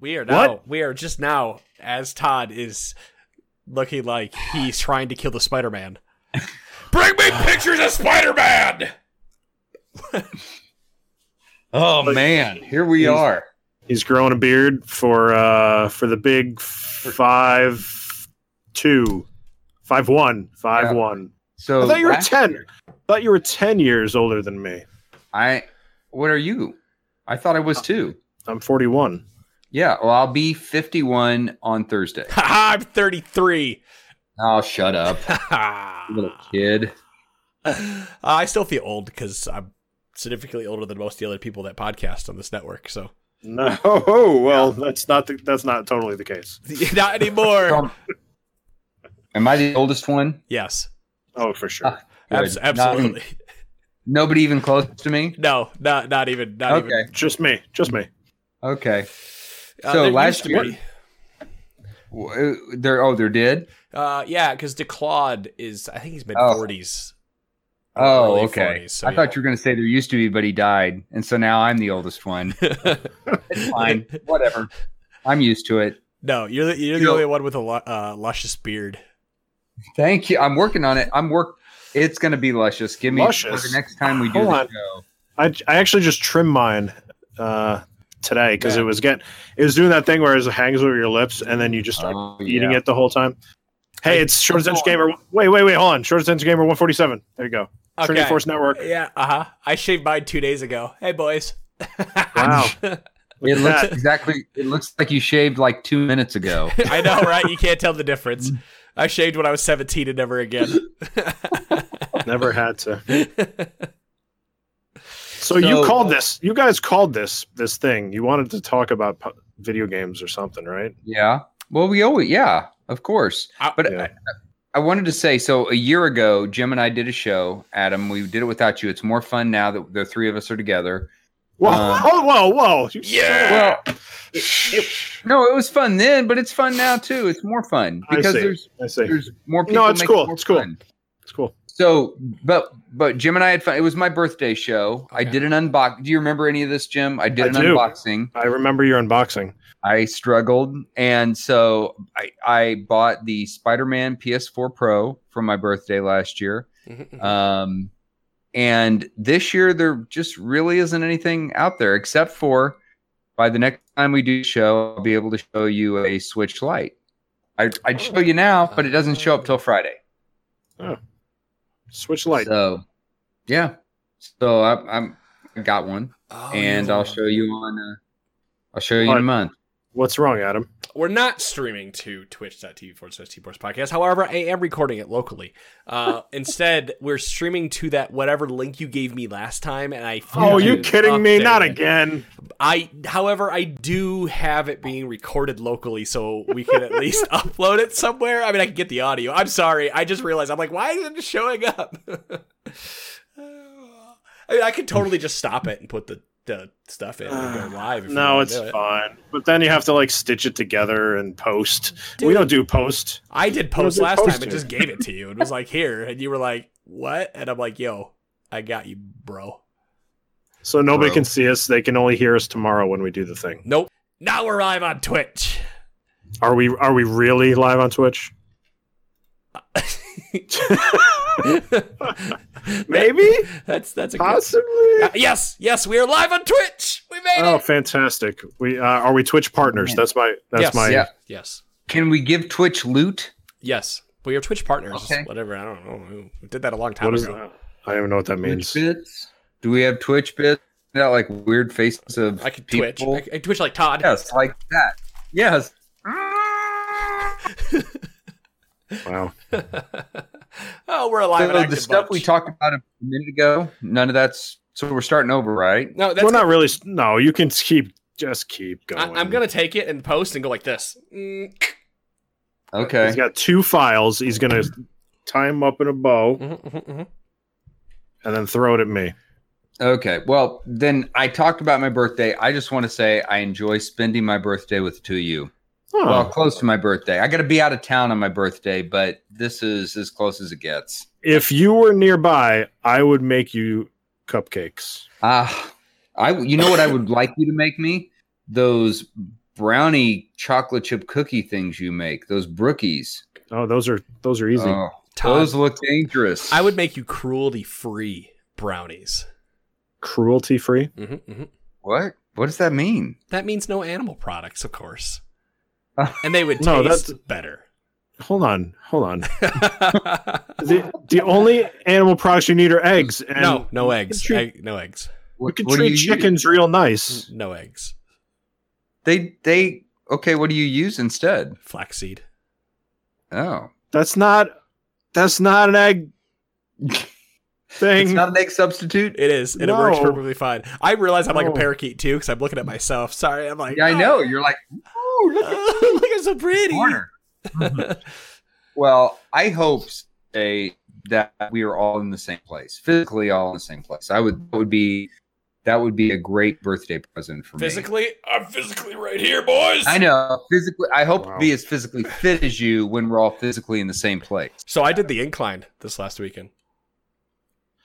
We are now. We are just now as Todd is looking like he's trying to kill the Spider Man. Bring me pictures of Spider Man. Oh man, here we He's- are. He's growing a beard for uh for the big five two. Five one. Five Yeah. one. So I thought you were ten. year- I thought you were ten years older than me. I. What are you? I thought I was two. I'm forty one. Yeah. Well, I'll be fifty-one on Thursday. Haha, I'm 33. Oh, shut up, little kid. Uh, I still feel old because I'm significantly older than most of the other people that podcast on this network. So No, oh, well, that's not the, that's not totally the case. not anymore. Um, Am I the oldest one? yes, Oh, for sure. Ah. abs- Good. absolutely. Nobody even close to me. No, not not even. Not Okay. even. Just me. Just me. Okay. Uh, So last year- be. W- uh, There. Oh, there did. Uh, yeah, because DeClaude is. I think he's mid Oh. forties. Oh, Early okay. 40s, so I thought you were going to say there used to be, but he died, and so now I'm the oldest one. It's fine. Whatever. I'm used to it. no, you're the, you're the know- only one with a uh, luscious beard. Thank you. I'm working on it. I'm work. It's going to be luscious. Give me Luscious? the next time we do Hold the on. show. I, I actually just trimmed mine uh, today because Yeah. it was getting it was doing that thing where it hangs over your lips and then you just start Oh, eating yeah. it the whole time. Hey, it's Short Sense Gamer. Wait, wait, wait, hold on. Short Sense Gamer 147. There you go. Trinity Force Network. Yeah, uh huh. I shaved mine two days ago. Hey, boys. Wow. It Look at looks that. exactly. It looks like you shaved like two minutes ago. I know, right? You can't tell the difference. I shaved when I was 17 and never again. Never had to. So, you called this. You guys called this this thing. You wanted to talk about pu- video games or something, right? yeah. Well, we always. Yeah. Of course. I- But Yeah. I, I wanted to say so. A year ago, Jim and I did a show. Adam, we did it without you. It's more fun now that the three of us are together. Whoa, Um, whoa, whoa, whoa! Yeah. Well, no, it was fun then, but it's fun now too. It's more fun I because see. there's I see. there's more people. No, it's cool. It It's fun. It's cool. So, but but Jim and I had fun. It was my birthday show. I did an unbox. Do you remember any of this, Jim? I did I an do. unboxing. I remember your unboxing. I struggled, and so I, I bought the Spider-Man PS4 Pro for my birthday last year. Um, and this year there just really isn't anything out there except for by the next time we do show, I'll be able to show you a Switch Lite. I, I'd show you now, but it doesn't show up till Friday. Switch light. So, yeah. So I, I'm I got one, Oh, and you- I'll show you on. Uh, I'll show you in What? a month. What's wrong, Adam? We're not streaming to twitch.tv forward slash T-Force podcast. However, I am recording it locally. Uh, instead, we're streaming to that whatever link you gave me last time, and I. Oh, you kidding me? Not again. I, however, I do have it being recorded locally, so we can at least upload it somewhere. I mean, I can get the audio. I'm sorry, I just realized I'm like, why isn't it showing up? I mean, I could totally just stop it and put the, the stuff in and go live. if No, wanna it's do it. fine. But then you have to like stitch it together and post. we don't do post. I did post last post time and it? just gave it to you. It was like here, and you were like, "What?" And I'm like, "Yo, I got you, bro." So nobody Bro. can see us. They can only hear us tomorrow when we do the thing. Nope. Now we're live on Twitch. Are we are we really live on Twitch? Maybe? That's that's a good. Possibly. Uh, yes, yes, we are live on Twitch. We made Oh, it. Oh, fantastic. We uh, are we Twitch partners? Man. That's my that's Yes. my Yeah. Yes, Can we give Twitch loot? yes. We are Twitch partners. Okay. Whatever. I don't know. We did that a long time what is ago. I don't even know what that Twitch means. bits? Do we have Twitch bits? Got like weird faces of I could Twitch. I, I Twitch like Todd. Yes, like that. Yes. Wow. oh, we're alive. and So the active stuff we talked about a minute ago, none of that's so we're starting over, right? No, that's. We're not really no, you can keep just keep going. I'm gonna take it and post and go like this. Mm, Okay. He's got two files. He's gonna tie them up in a bow mhm, mhm, mhm. and then throw it at me. Okay. Well, then I talked about my birthday. I just want to say I enjoy spending my birthday with the two of you. Oh, Well, close to my birthday. I got to be out of town on my birthday, but this is as close as it gets. if you were nearby, I would make you cupcakes. Ah, I. You know what I would like you to make me? Those brownie chocolate chip cookie things you make. Those brookies. Oh, those are those are easy. Oh, those look dangerous. I would make you cruelty free brownies. Cruelty free. hmm hmm what? What does that mean? That means no animal products, of course. And they would No, taste that's- better. Hold on, hold on. the the only animal products you need are eggs. And no, no eggs. treat- Egg, no eggs. We What, could what treat you chickens real nice. No eggs. They they okay. What do you use instead? Flaxseed. Oh, That's not. That's not an egg thing. it's not an egg substitute. It is, and it works perfectly fine. I realize I'm like a parakeet too because I'm looking at myself. Sorry, I'm like, Yeah, I oh. know. You're like, look at look, I'm so pretty. corner. well, I hope say that we are all in the same place, physically all in the same place. I would that would be that would be a great birthday present for me. physically, I'm physically right here, boys. I know physically. I hope Wow. to be as physically fit as you when we're all physically in the same place. So I did the incline this last weekend.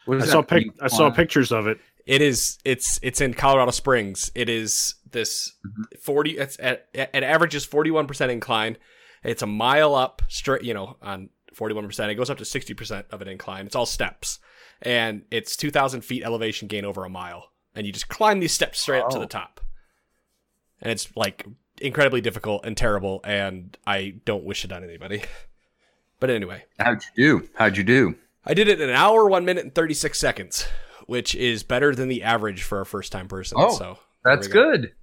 I saw pic- I saw pictures of it. It is. It's. It's in Colorado Springs. It is this Mhm. forty. It's at. It averages forty one percent incline. It's a mile up straight. You know, on forty one percent. It goes up to sixty percent of an incline. It's all steps, and it's two thousand feet elevation gain over a mile. And you just climb these steps straight up to the top. And it's like incredibly difficult and terrible, and I don't wish it on anybody. But anyway, How'd you do? How'd you do? I did it in an hour, one minute, and 36 seconds, which is better than the average for a first time person. Oh, so That's go. good.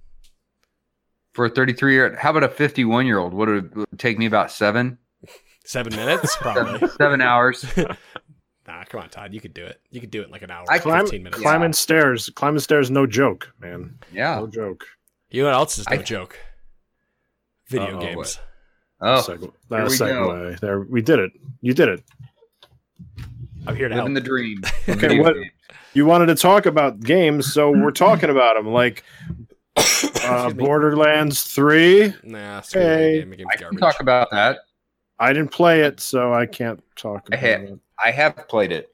For a 33 year, how about a 51 year old? Would it would it take me about seven, Seven minutes, probably. seven hours? nah, come on, Todd. You could do it. You could do it in like an hour, I- Climb, 15 minutes. climbing stairs. Climbing stairs, no joke, man. Yeah. No joke. You know what else is no I- joke? Video Uh-oh, games. Oh, Seg- uh, here that we segue. There, we did it. You did it. I'm here to help. living the dream. Okay, what- games. You wanted to talk about games, so we're talking about them. Like uh, Borderlands Three. Nah, screw that Hey. game. Game's I can garbage. talk about that. I didn't play it, so I can't talk I about it. I have played it.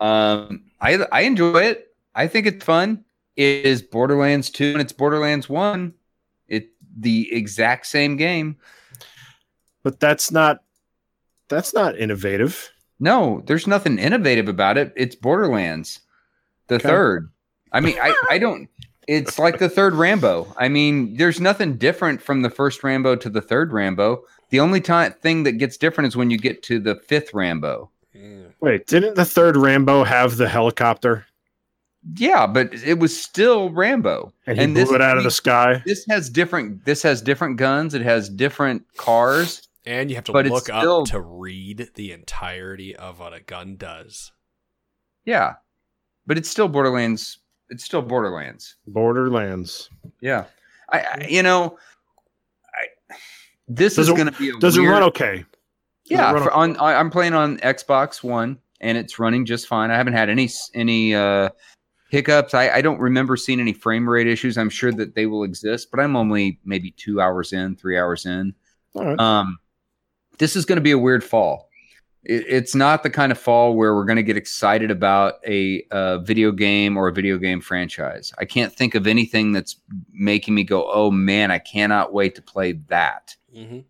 Um, I I enjoy it. I think it's fun. It is Borderlands 2 and it's Borderlands 1. It the exact same game. But that's not. That's not innovative. No, there's nothing innovative about it. It's Borderlands, the Okay. third. I mean, I, I don't. It's like the third Rambo. I mean, there's nothing different from the first Rambo to the third Rambo. The only time thing that gets different is when you get to the fifth Rambo. Wait, didn't the third Rambo have the helicopter Yeah, but it was still Rambo. and he And blew this- it out of the sky? This has different. This has different guns. It has different cars. And you have to But it's look still- up to read the entirety of what a gun does. Yeah, but it's still Borderlands. It's still Borderlands. Borderlands. Yeah, I, I you know, I this Does is going to be a Does weird, it run okay? Yeah, run for, okay? on I- I'm playing on Xbox One and it's running just fine. I haven't had any any uh, hiccups. I, I don't remember seeing any frame rate issues. I'm sure that they will exist, but I'm only maybe two hours in, three hours in. All right. Um, this is going to be a weird fall. It, it's not the kind of fall where we're going to get excited about a, uh video game or a video game franchise. I can't think of anything that's making me go, "Oh man, I cannot wait to play that." Mm-hmm.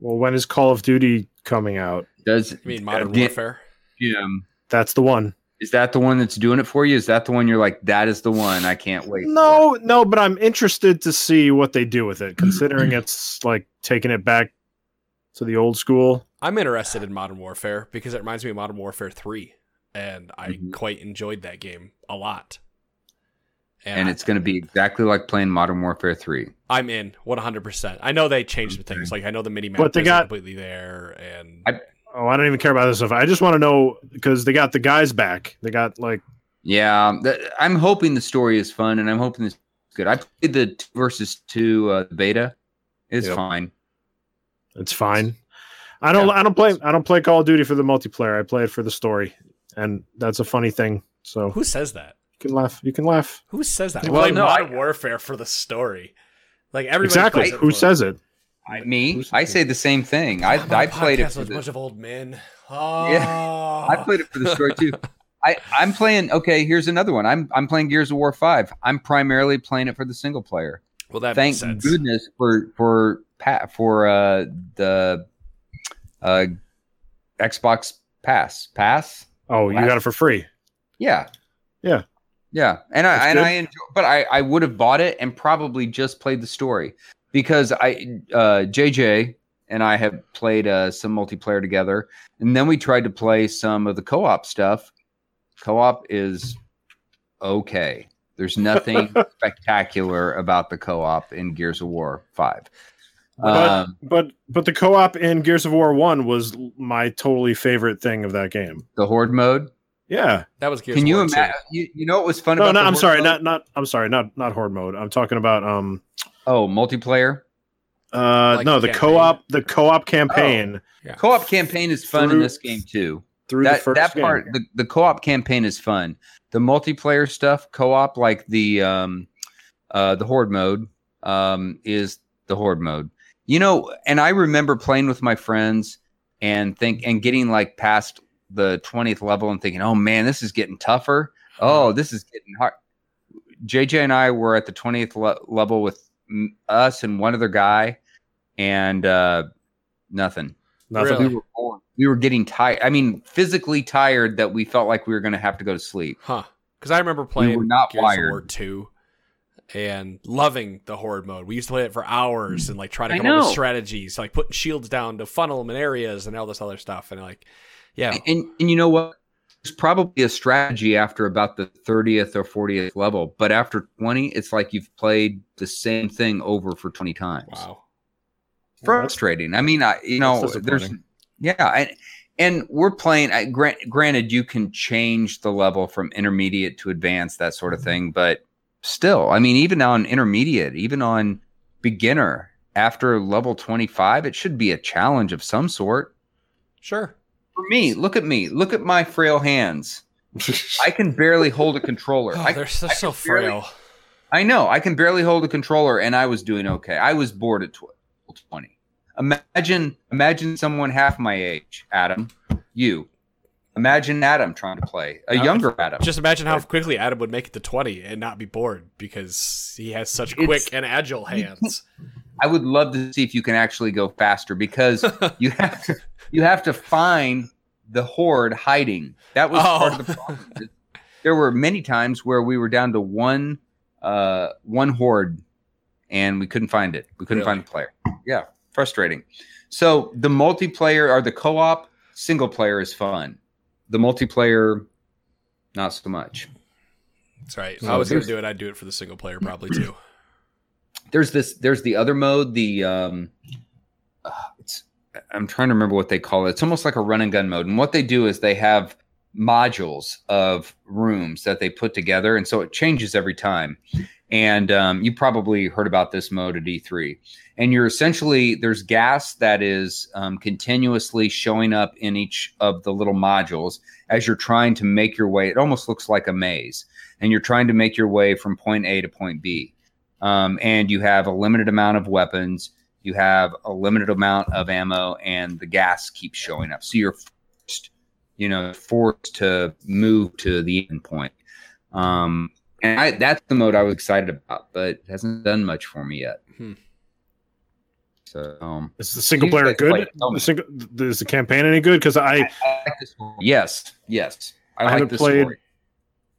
Well, when is Call of Duty coming out? Does You mean Modern Di- Warfare? Yeah, That's the one. Is that the one that's doing it for you? Is that the one you're like, that is the one I can't wait? for"? No, no, but I'm interested to see what they do with it, considering it's like taking it back to the old school. I'm interested in Modern Warfare because it reminds me of Modern Warfare 3, and I Mhm. quite enjoyed that game a lot. and it's going to be exactly like playing Modern Warfare 3. I'm in 100%. I know they changed the things. Like I know the mini map But they isn't got- completely there, and I- Oh, I don't even care about this stuff. I just want to know because they got the guys back. They got like Yeah, th- I'm hoping the story is fun, and I'm hoping this is good. I played the two versus two uh, beta. It's Yep. fine. it's fine. I don't. I don't play. I don't play Call of Duty for the multiplayer. I play it for the story, and that's a funny thing. So who says that? you can laugh. You can laugh. Who says that? I Well, play no, Modern I- Warfare for the story. Like everybody Exactly. plays it Who says it? I, me, Who's- I say the same thing. I, I'm on a I played it for with a the, bunch of old men. Oh. I played it for the story too. I, I'm playing. Okay, here's another one. I'm I'm playing Gears of War Five. I'm primarily playing it for the single player. Well, that thank makes sense. goodness for for pa- for uh, the uh, Xbox Pass Pass. Oh, you Last- got it for free. Yeah, Yeah. yeah. And I and good. I enjoy, but I I would have bought it and probably just played the story because I uh, JJ and I have played uh, some multiplayer together, and then we tried to play some of the co-op stuff. Co-op is okay. There's nothing spectacular about the co-op in Gears of War Five. But- Um, But but the co-op in Gears of War One was my totally favorite thing of that game. the horde mode. Yeah. that was Gears Can you imagine? You, you know what was fun No, about? no, the I'm horde sorry, mode? not not I'm sorry, not not horde mode. I'm talking about um oh multiplayer. uh Like no the the co-op the co-op Oh. campaign Co-op campaign is fun in this game too. through the that first that game. part the, the co-op campaign is fun the multiplayer stuff co-op like the um uh the horde mode um is the horde mode you know and i remember playing with my friends and think and getting like past the 20th level and thinking oh man this is getting tougher oh this is getting hard jj and i were at the 20th le- level with mm, us and one other guy and uh nothing Nothing. Really? we were bored. We were getting tired. I mean, physically tired that we felt like we were going to have to go to sleep. Huh. Because I remember playing we were not Gears wired. War 2 and loving the Horde mode. We used to play it for hours and like try to come up with strategies, like putting shields down to funnel them in areas and all this other stuff. And like, yeah, And and you know what? It's probably a strategy after about the 30th or 40th level, but after 20, it's like you've played the same thing over for 20 times. wow. Frustrating. I mean, I you know, there's yeah, and and we're playing. I, grant, granted, you can change the level from intermediate to advanced, that sort of thing, but still, I mean, even on intermediate, even on beginner, after level 25, it should be a challenge of some sort. Sure. For me, look at me. Look at my frail hands. I can barely hold a controller. Oh, I, they're so, I so can barely- frail. I know. I can barely hold a controller, and I was doing okay. I was bored at tw- 20. Imagine, imagine someone half my age, Adam. You. Imagine Adam trying to play a Uh, younger Adam. Just imagine how quickly Adam would make it to 20 and not be bored because he has such It's- quick and agile hands. I would love to see if you can actually go faster because you have to you have to find the horde hiding. That was part Oh. of the problem. There were many times where we were down to one uh one horde and we couldn't find it. We couldn't Really? find the player. Yeah, frustrating. So the multiplayer or the co-op single player is fun. The multiplayer not so much. That's right. If So I was going to do it, I'd do it for the single player probably too. there's this there's the other mode the um uh, it's i'm trying to remember what they call it it's almost like a run and gun mode and what they do is they have modules of rooms that they put together and so it changes every time and um, you probably heard about this mode at e3 and you're essentially there's gas that is um, continuously showing up in each of the little modules as you're trying to make your way. It almost looks like a maze and you're trying to make your way from point a to point b. Um, and you have a limited amount of weapons you have a limited amount of ammo and the gas keeps showing up. So you're forced you know forced to move to the end point. Um, and I, that's the mode i was excited about but it hasn't done much for me yet. Hmm. So um, Is the single player good? it, tell me. The single, is the campaign any good? Because I I like the story. yes yes i, I like haven't played- story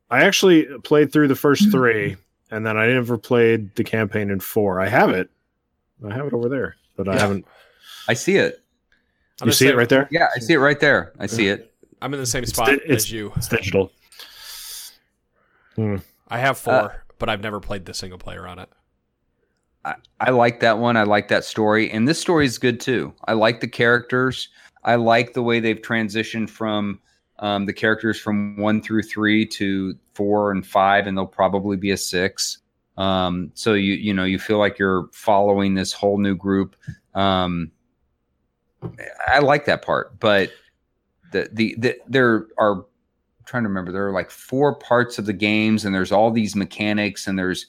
I actually played through the first three, and then I never played the campaign in four. I have it. I have it over there, but I haven't. i see it I'm You the see it right there? yeah i see it right there i see it I'm in the same It's spot di- it's- as you. It's digital. I have four, Uh, but I've never played the single player on it. I, I like that one. I like that story. And this story is good too. I like the characters. I like the way they've transitioned from um, the characters from one through three to four and five, and they'll probably be a six. Um, so you you know you feel like you're following this whole new group. Um, I like that part, but the the, the there are I'm trying to remember there are like four parts of the games, and there's all these mechanics, and there's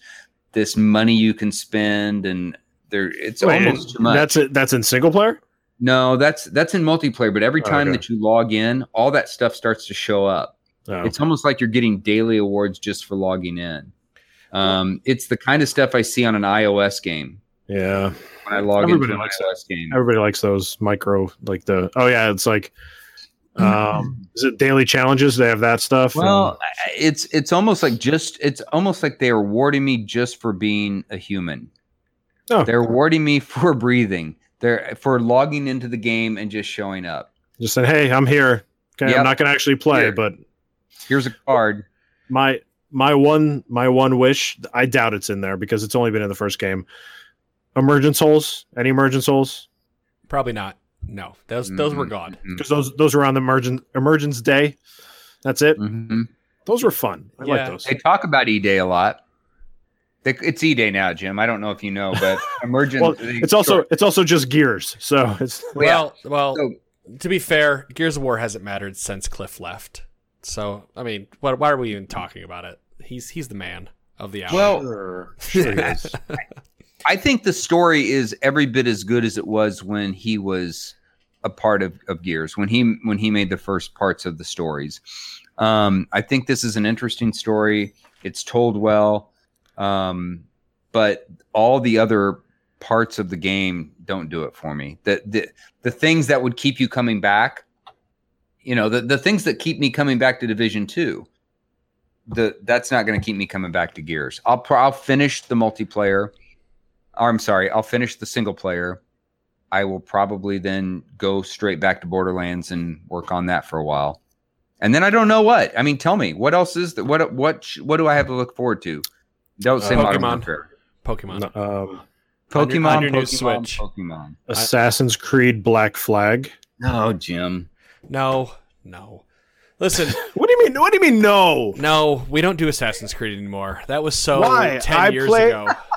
this money you can spend and there it's Wait, almost too much. That's it. That's in single player. no, that's that's in multiplayer, but every Oh, time okay. that you log in, all that stuff starts to show up. Oh. It's almost like you're getting daily awards just for logging in. Um, it's the kind of stuff I see on an iOS game Yeah. when I log Everybody into an likes iOS game. Everybody likes those micro, like the, oh, yeah, it's like, um, is it daily challenges? They have that stuff. Well, I- it's it's almost like just it's almost like they're rewarding me just for being a human. Oh. They're rewarding me for breathing. They're for logging into the game and just showing up. Just saying, hey, I'm here. Okay, Yep. I'm not going to actually play, Here. but Here's a card. my my one my one wish i doubt it's in there because it's only been in the first game emergence holes any emergence holes Probably not. No, those those were gone. mhm, because those those were on the emergent emergence day that's it mhm. those were fun i like those They talk about E Day a lot. They- It's E Day now, Jim. I don't know if you know, but emergent. well it's also it's also just gears so it's Well, well, So- to be fair, Gears of War hasn't mattered since Cliff left. So, I mean, what, why are we even talking about it? He's he's the man of the hour. well. sure, sure it is. I think the story is every bit as good as it was when he was a part of, of Gears when he when he made the first parts of the stories. Um, I think this is an interesting story. It's told well, um, but all the other parts of the game don't do it for me. The the the things that would keep you coming back, you know, the the things that keep me coming back to Division Two. The that's not going to keep me coming back to Gears. I'll I'll finish the multiplayer. Or, I'm sorry, I'll finish the single player. I will probably then go straight back to Borderlands and work on that for a while. And then I don't know what. I mean, tell me what else is that? What what what do I have to look forward to? Don't say Uh, Modern Pokemon. Warfare. Pokemon. um, On your- Pokemon, on your new Pokemon, Switch. Pokemon. assassin's creed black flag No, Jim. No, no. Listen, what do you mean what do you mean no no, we don't do Assassin's Creed anymore. That was so Why? ten I years play- ago.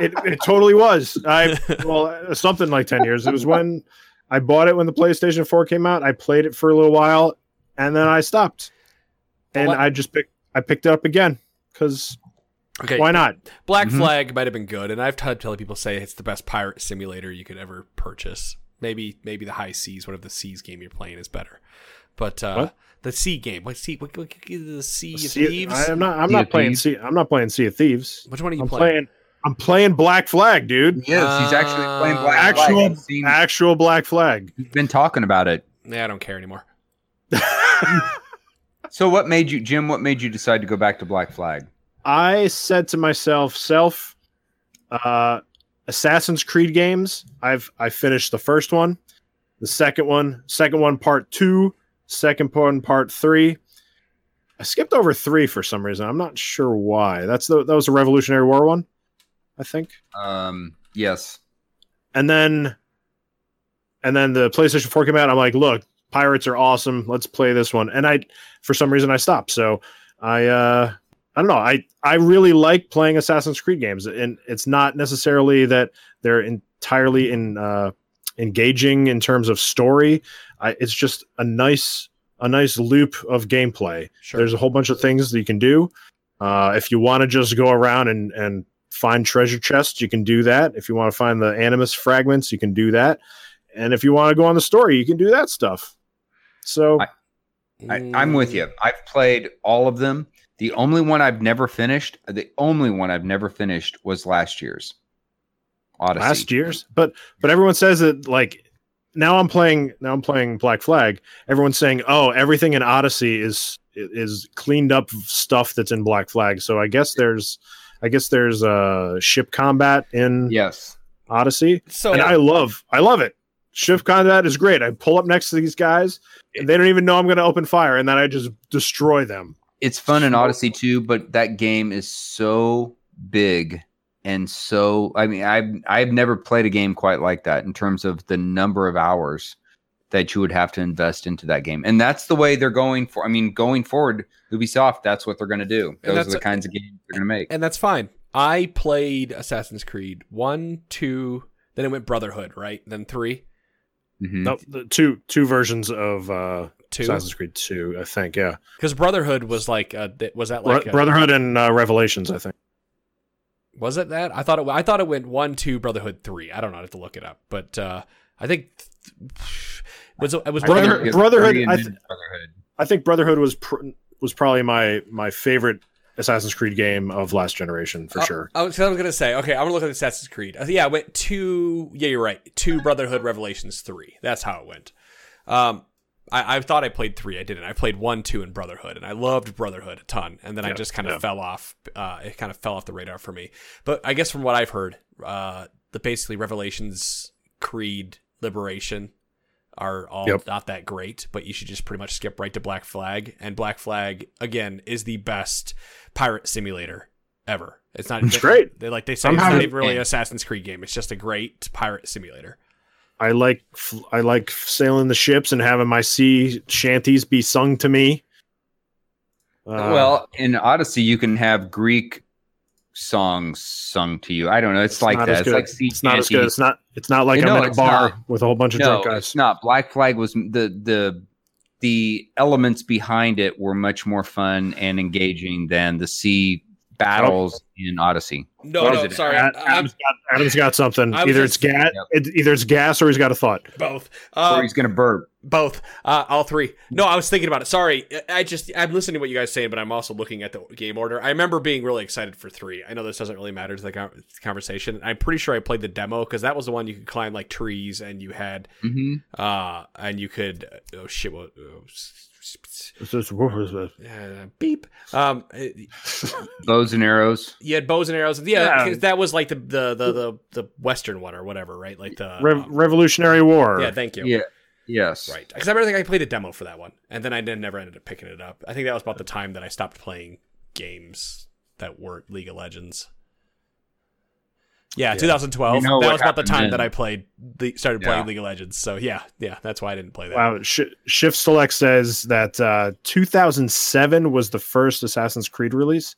it, it totally was. I well, uh, something like ten years. It was when I bought it when the PlayStation Four came out. I played it for a little while, and then I stopped. And Well, I just picked. I picked it up again because Okay, why not? Black Mhm. Flag might have been good, and I've had telling people say it's the best pirate simulator you could ever purchase. Maybe maybe the High Seas, whatever the Seas game you're playing, is better. But uh, What? the Sea game, what Sea? What, what, the Sea of Thieves? I am not. I'm Sea not playing. Thieves? Sea, I'm not playing Sea of Thieves. Which one are you I'm playing? playing. I'm playing Black Flag, dude. Yes, he's actually playing Black Actual- Flag. Seen- Actual Black Flag. he's been talking about it. Yeah, I don't care anymore. So, what made you, Jim? What made you decide to go back to Black Flag? I said to myself, self, uh, Assassin's Creed games. I've I finished the first one, the second one, second one part two, second one part three. I skipped over three for some reason. I'm not sure why. That's the that was the Revolutionary War one, I think. Um, yes. And then, and then the PlayStation Four came out. I'm like, look, pirates are awesome. Let's play this one. And I, for some reason, I stopped. So I, uh, I don't know. I I really like playing Assassin's Creed games, and it's not necessarily that they're entirely in uh, engaging in terms of story. I, it's just a nice a nice loop of gameplay. Sure. There's a whole bunch of things that you can do. Uh, if you want to just go around and and find treasure chests, you can do that. If you want to find the animus fragments, you can do that. And if you want to go on the story, you can do that stuff. So I- I, I'm with you. I've played all of them. The only one I've never finished, the only one I've never finished was last year's Odyssey. last year's, but but everyone says that like now I'm playing now I'm playing Black Flag. Everyone's saying, "Oh, everything in Odyssey is is cleaned up stuff that's in Black Flag." So I guess there's I guess there's uh ship combat in Yes. Odyssey. So and I love I love it. Ship combat is great. I pull up next to these guys and they don't even know I'm going to open fire and then I just destroy them. It's fun in Odyssey too, but that game is so big and so I mean I've I've never played a game quite like that in terms of the number of hours that you would have to invest into that game. And that's the way they're going for I mean going forward Ubisoft that's what they're going to do. Those are the a- kinds of games they're going to make. and that's fine. I played Assassin's Creed one, two, then it went Brotherhood, right? Then three, Mhm. No, the two two versions of uh two. Assassin's Creed 2, I think, yeah. Because Brotherhood was like, a, was that like, Bro- a- Brotherhood and uh, Revelations, I think. was it that? I thought it. I thought it went one, two, Brotherhood, three. I don't know. I have to look it up, but uh, I think was it was Brother- Brother- Brotherhood. Brotherhood, Three and I th- Brotherhood. I think Brotherhood was pr- was probably my my favorite Assassin's Creed game of last generation for Uh, sure. I was, I was gonna say, okay, I'm gonna look at Assassin's Creed. Uh, yeah, I went two. Yeah, you're right. Two Brotherhood Revelations three. That's how it went. Um, I, I thought I played three. I didn't. I played one, two, and Brotherhood, and I loved Brotherhood a ton. And then I just kind of yeah. fell off. Uh, it kind of fell off the radar for me. But I guess from what I've heard, uh, the basically Revelations, Creed, Liberation are all Yep. not that great, but you should just pretty much skip right to Black Flag. And Black Flag again is the best pirate simulator ever. It's not It's they- great. They like they say I'm it's not even really an Assassin's Creed game. It's just a great pirate simulator. I like f- I like sailing the ships and having my sea shanties be sung to me. Uh, well, in Odyssey, you can have Greek songs sung to you. I don't know. It's, like not that. It's like sea it's not as good. It's not. It's not like You know, I'm in a bar not. with a whole bunch of No, drunk guys. it's not. Black Flag was the the the elements behind it were much more fun and engaging than the sea battles in Odyssey. No, What no, sorry, Ad- I'm Adam's got, Adam's got something. I was Either just- it's gas, Yep. it, either it's gas, or he's got a thought. both. or Uh, he's gonna burp. Both. Uh, all three. No, I was thinking about it. Sorry, I- I just I'm listening to what you guys saying, but I'm also looking at the game order. I remember being really excited for three. I know this doesn't really matter to the conversation. I'm pretty sure I played the demo because that was the one you could climb like trees and you had hmm uh and you could oh shit what. Oh, It's just- what uh, beep. Um, Bows and arrows. you had bows and arrows. Yeah, Yeah. 'cause that was like the, the the the the western one or whatever, right? Like the Rev- um, Revolutionary War. yeah. Thank you. Yeah. Yes. Right. Because I remember think I played a demo for that one, and then I never ended up picking it up. I think that was about the time that I stopped playing games that weren't League of Legends. Yeah, Yeah. 2012. You know that was about the time then. that I played, the, started playing Yeah. League of Legends. So yeah, yeah, that's why I didn't play that. Wow. Sh- Shift Select says that uh, 2007 was the first Assassin's Creed release.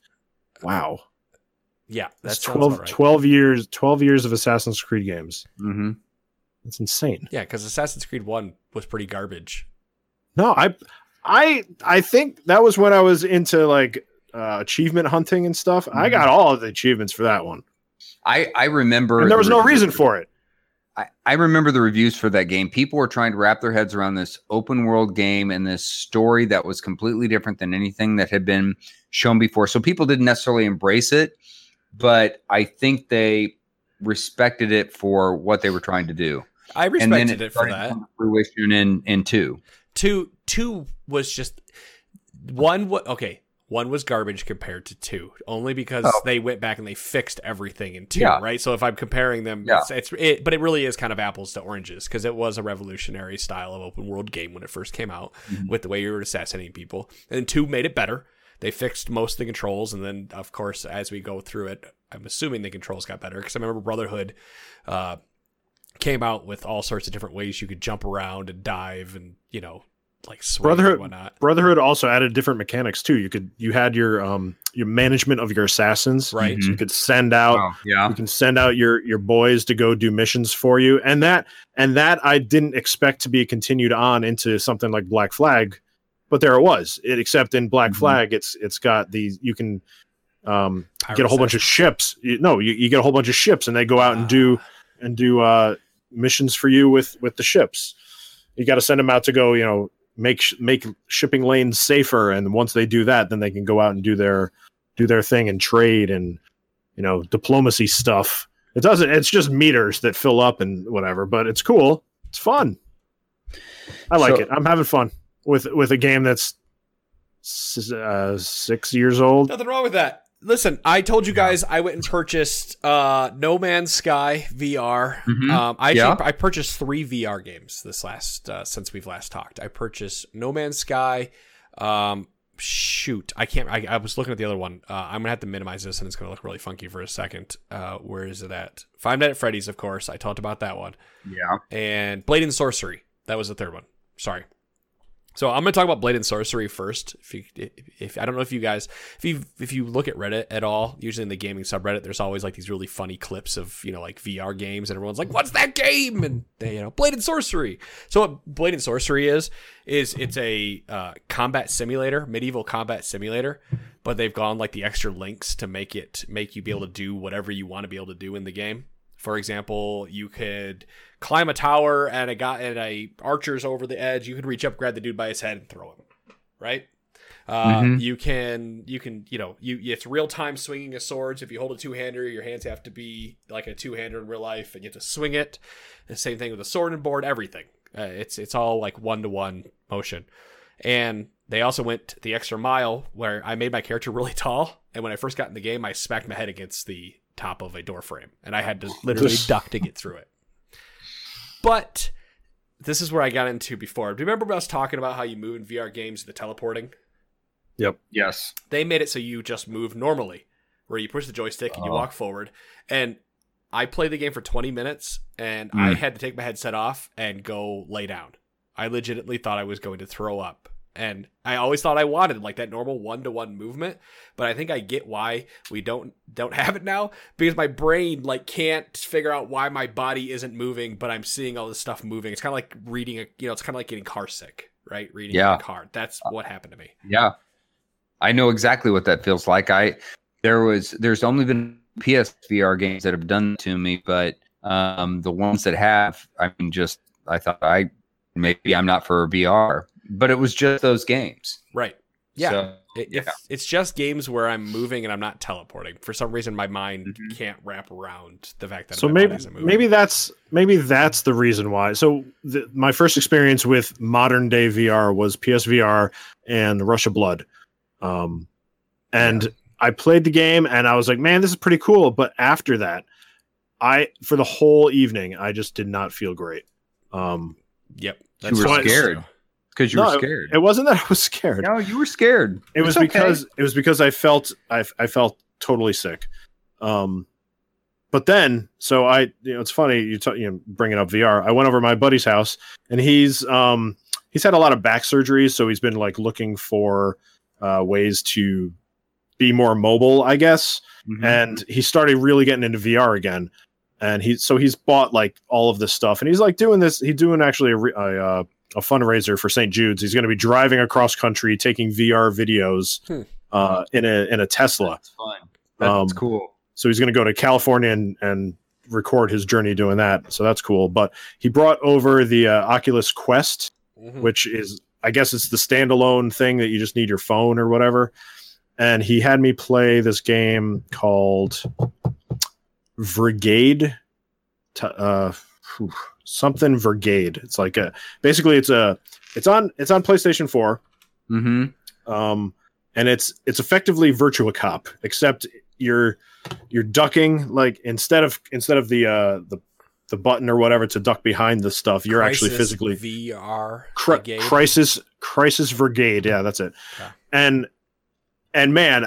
Wow. Yeah, That's that's 12, 12 years 12 years of Assassin's Creed games. hmm That's insane. Yeah, because Assassin's Creed One was pretty garbage. No, I I I think that was when I was into like uh, achievement hunting and stuff. I Mhm. got all of the achievements for that one. I I remember And there was the no reviews- reason for it. I, I remember the reviews for that game. People were trying to wrap their heads around this open world game and this story that was completely different than anything that had been shown before. So people didn't necessarily embrace it, but I think they respected it for what they were trying to do. I respected then it for that. fruition in in two. Two, two was just one. What Okay, one was garbage compared to two, only because Oh. they went back and they fixed everything in two. Yeah. Right. So if I'm comparing them, Yeah. it's, it's it, but it really is kind of apples to oranges because it was a revolutionary style of open world game when it first came out Mhm. with the way you were assassinating people, and two made it better. They fixed most of the controls, and then of course as we go through it, I'm assuming the controls got better because I remember Brotherhood. Uh, came out with all sorts of different ways you could jump around and dive and you know like swing Brotherhood- and whatnot. Brotherhood also added different mechanics too. You could you had your um your management of your assassins. Right. So you could send out Oh, yeah. you can send out your your boys to go do missions for you and that and that i didn't expect to be continued on into something like black flag but there it was it, except in black Mhm. flag it's it's got these you can um Pirate get a whole bunch of ships you, no you, you get a whole bunch of ships and they go out and do and do uh missions for you with with the ships. You got to send them out to go you know make sh- make shipping lanes safer and once they do that then they can go out and do their do their thing and trade and you know diplomacy stuff. It doesn't it's just meters that fill up and whatever but it's cool. It's fun. I like So- it. I'm having fun with with a game that's uh, six years old. Nothing wrong with that. Listen, I told you guys I went and purchased uh, No Man's Sky VR. Mhm. Um, I Yeah. I purchased three VR games this last uh, since we've last talked. I purchased No Man's Sky. Um, shoot, I can't. I, I was looking at the other one. Uh, I'm gonna have to minimize this, and it's gonna look really funky for a second. Uh, where is it at? Five Nights at Freddy's, of course. I talked about that one. Yeah. and Blade and Sorcery. That was the third one. Sorry. So I'm going to talk about Blade and Sorcery first. If you, if I don't know if you guys, if you if you look at Reddit at all, usually in the gaming subreddit, there's always like these really funny clips of you know like VR games, and everyone's like, "What's that game?" And they, you know, Blade and Sorcery. So what Blade and Sorcery is is it's a uh, combat simulator, medieval combat simulator, but they've gone like the extra links to make it make you be able to do whatever you want to be able to do in the game. For example, you could climb a tower and a guy and a archer's over the edge. You can reach up, grab the dude by his head, and throw him. Right. Uh, Mhm. You can you can you know you it's real time swinging of swords. If you hold a two hander, your hands have to be like a two hander in real life, and you have to swing it. The same thing with a sword and board. Everything. Uh, it's it's all like one to one motion, and they also went the extra mile where I made my character really tall, and when I first got in the game, I smacked my head against the top of a door frame, and I had to literally duck to get through it. But this is where I got into before. Do you remember us talking about how you move in VR games, the teleporting? Yep. Yes. They made it so you just move normally, where you push the joystick and you Oh. walk forward. And I played the game for 20 minutes, and I Mm. had to take my headset off and go lay down. I legitimately thought I was going to throw up. And I always thought I wanted like that normal one to one movement, but I think I get why we don't don't have it now because my brain like can't figure out why my body isn't moving, but I'm seeing all this stuff moving. It's kind of like reading a you know, it's kind of like getting car sick, right? Reading Yeah. a card. That's what happened to me. Yeah. I know exactly what that feels like. I there was there's only been PSVR games that have done to me, but um the ones that have, I mean just I thought I maybe I'm not for VR, but it was just those games. Right. Yeah. So, It, Yeah. it's, it's just games where I'm moving and I'm not teleporting. For some reason, my mind Mhm. can't wrap around the fact that so my maybe body isn't moving. maybe that's maybe that's the reason why. So the, my first experience with modern day VR was PSVR and the Rush of Blood, um, and I played the game and I was like, man, this is pretty cool. But after that, I for the whole evening I just did not feel great. Um, Yep. You were why it's scared. true. Because you No, were scared. it wasn't that I was scared. no, you were scared. it was It's okay. because it was because I felt I, I felt totally sick. Um, but then so I you know it's funny you t- you know bringing up VR. I went over to my buddy's house and he's um he's had a lot of back surgeries, so he's been like looking for uh, ways to be more mobile, I guess. Mhm. And he started really getting into VR again. And he so he's bought like all of this stuff, and he's like doing this. He's doing actually a re- a, uh, a fundraiser for St. Jude's. He's going to be driving across country, taking VR videos Hmm. uh, in a in a Tesla. That's fun. That's Um, cool. So he's going to go to California and, and record his journey doing that. So that's cool. But he brought over the uh, Oculus Quest, Mhm. which is I guess it's the standalone thing that you just need your phone or whatever. And he had me play this game called Brigade, T- uh, phew, something Brigade. It's like a basically it's a it's on it's on PlayStation Four Mm-hmm. um, and it's it's effectively Virtua Cop, except you're you're ducking like instead of instead of the uh the the button or whatever to duck behind the stuff, you're actually physically VR. Cri- crisis crisis brigade. Yeah, that's it. Okay. And and man,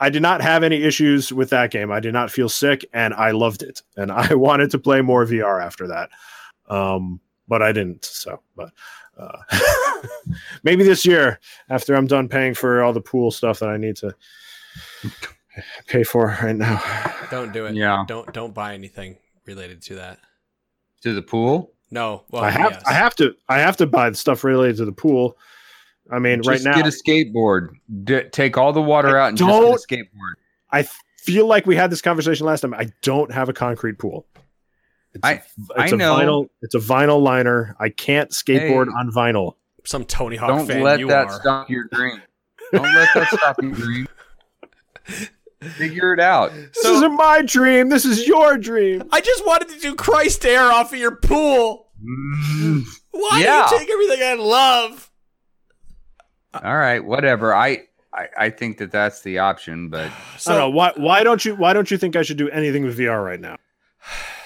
I did not have any issues with that game. I did not feel sick, and I loved it. And I wanted to play more VR after that, um, but I didn't. So, but uh, maybe this year, after I'm done paying for all the pool stuff that I need to pay for right now. Don't do it. Yeah. Don't don't buy anything related to that. To the pool. No. Well, I have yes. I have to I have to buy the stuff related to the pool. I mean, right now get a skateboard. D- take all the water I out and just don't- get a skateboard. I feel like we had this conversation last time. I don't have a concrete pool. It's, I- a- it's I a know. vinyl. It's a vinyl liner. I can't skateboard Hey. on vinyl. some Tony Hawk fan. Don't fan. let you that are. stop your dream. Don't let that stop your dream. Figure it out. This So- isn't my dream. This is your dream. I just wanted to do Christ air off of your pool. Mm. Why Yeah. do you take everything I love? All right, whatever. I, I I think that that's the option, but So, I don't know why. Why don't you? Why don't you think I should do anything with VR right now?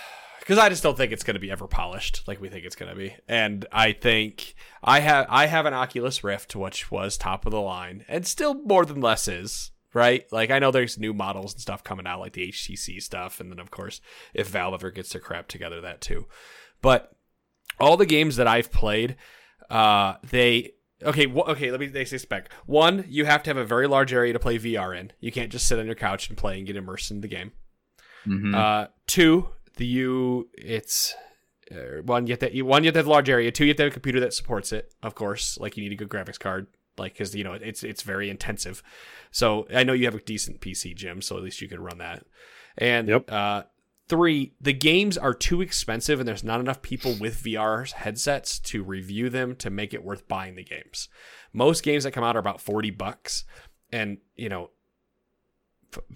because I just don't think it's going to be ever polished like we think it's going to be. And I think I have I have an Oculus Rift, which was top of the line, and still more than less is right. Like I know there's new models and stuff coming out, like the HTC stuff, and then of course if Valve ever gets their crap together, that too. But all the games that I've played, uh, they okay. wh- okay, let me they say spec. One, you have to have a very large area to play VR in. You can't just sit on your couch and play and get immersed in the game. mhm. Uh, two, the you it's uh, one you have to you, one you have to have a large area. Two, you have to have a computer that supports it. Of course, like you need a good graphics card, like because you know it's it's very intensive. So I know you have a decent PC, Jim, so at least you can run that. And Yep. uh, Three, the games are too expensive and there's not enough people with VR headsets to review them to make it worth buying the games. Most games that come out are about 40 bucks. And, you know,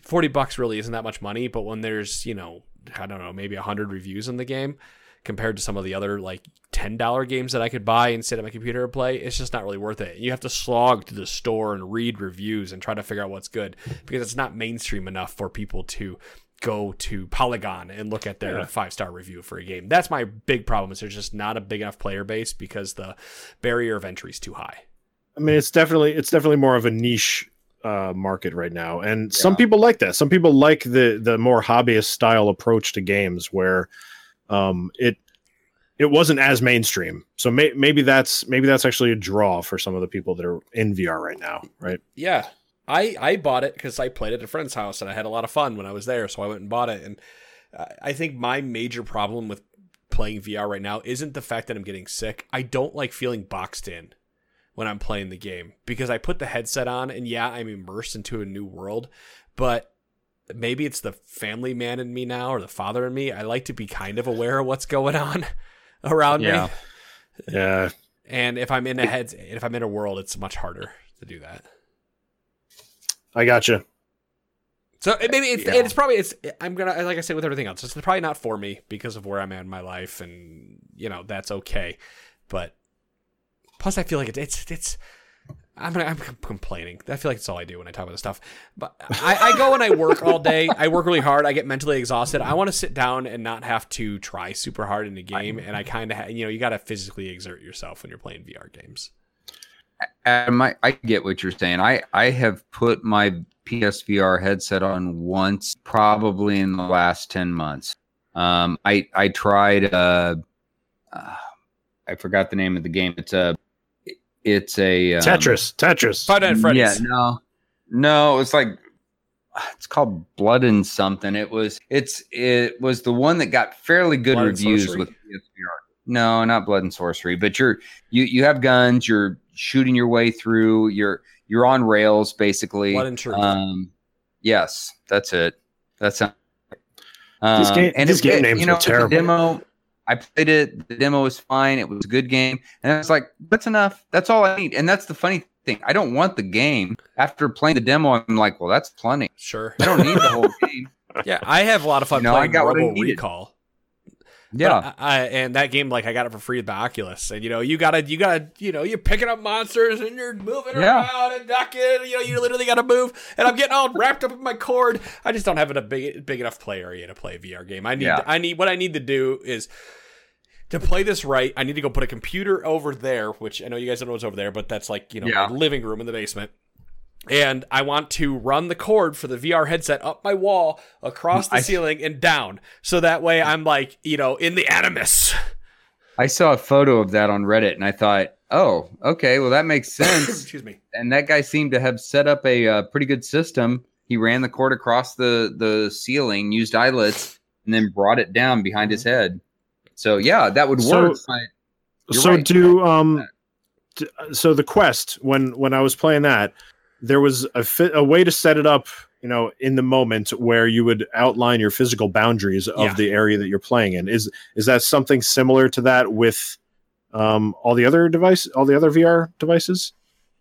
40 bucks really isn't that much money, but when there's, you know, I don't know, maybe 100 reviews in the game compared to some of the other like $10 games that I could buy and sit at my computer and play, it's just not really worth it. You have to slog to the store and read reviews and try to figure out what's good because it's not mainstream enough for people to go to Polygon and look at their Yeah. five star review for a game. That's my big problem. Is there's just not a big enough player base because the barrier of entry is too high. I mean, it's definitely it's definitely more of a niche uh, market right now, and some people like that. Some people like the the more hobbyist style approach to games, where um, it it wasn't as mainstream. So may, maybe that's maybe that's actually a draw for some of the people that are in VR right now, right? Yeah, I I bought it because I played it at a friend's house and I had a lot of fun when I was there, so I went and bought it. And I- I think my major problem with playing VR right now isn't the fact that I'm getting sick. I don't like feeling boxed in when I'm playing the game because I put the headset on and yeah, I'm immersed into a new world, but maybe it's the family man in me now or the father in me. I like to be kind of aware of what's going on around Yeah. me. Yeah, And if I'm in a head, if I'm in a world, it's much harder to do that. I gotcha. So maybe it's, Yeah. it's probably it's I'm gonna like I said with everything else, it's probably not for me because of where I'm at in my life, and you know that's okay. But plus, I feel like it, it's it's I'm I'm complaining. I feel like it's all I do when I talk about this stuff. But I, I go and I work all day. I work really hard. I get mentally exhausted. I want to sit down and not have to try super hard in a game. And I kind of ha- you know you got to physically exert yourself when you're playing VR games. Adam, I, I get what you're saying. I, I have put my PSVR headset on once, probably in the last 10 months. Um, I, I tried, uh, uh, I forgot the name of the game. It's a, it's a um, Tetris, Tetris. Five Nights at Freddy's. Yeah, no, no, it's like, it's called Blood and something. It was, it's, it was the one that got fairly good Blood reviews with PSVR. No, not blood and sorcery, but you're you you have guns. You're shooting your way through. You're you're on rails basically. Blood and Truth. Um, yes, that's it. That's um, These game- and these it- game it- names you know, the terrible. demo. I played it. The demo was fine. It was a good game, and I was like, "That's enough. That's all I need." And that's the funny thing. I don't want the game. After playing the demo, I'm like, "Well, that's plenty. Sure. I don't need the whole game." Yeah, I have a lot of fun You know, I playing got what I Robo needed. Recall. Yeah, I, I- and that game, like, I got it for free at the Oculus, and you know, you gotta, you gotta, you know, you're picking up monsters and you're moving Yeah. around and ducking. You know, you literally gotta move. And I'm getting all wrapped up in my cord. I just don't have a big, big enough play area to play a VR game. I need, Yeah. I need, what I need to do is to play this right. I need to go put a computer over there, which I know you guys don't know what's over there, but that's like, you know, Yeah. living room in the basement. And I want to run the cord for the VR headset up my wall, across the I- ceiling, and down. So that way I'm like, you know, in the animus. I saw a photo of that on Reddit, and I thought, "Oh, okay, well that makes sense." Excuse me. and that guy seemed to have set up a uh, pretty good system. He ran the cord across the the ceiling, used eyelets, and then brought it down behind his head. So yeah, that would work. but You're so right. do um d- so the quest when when i was playing that there was a fi- a way to set it up you know in the moment where you would outline your physical boundaries of Yeah. the area that you're playing in is is that something similar to that with um all the other device all the other vr devices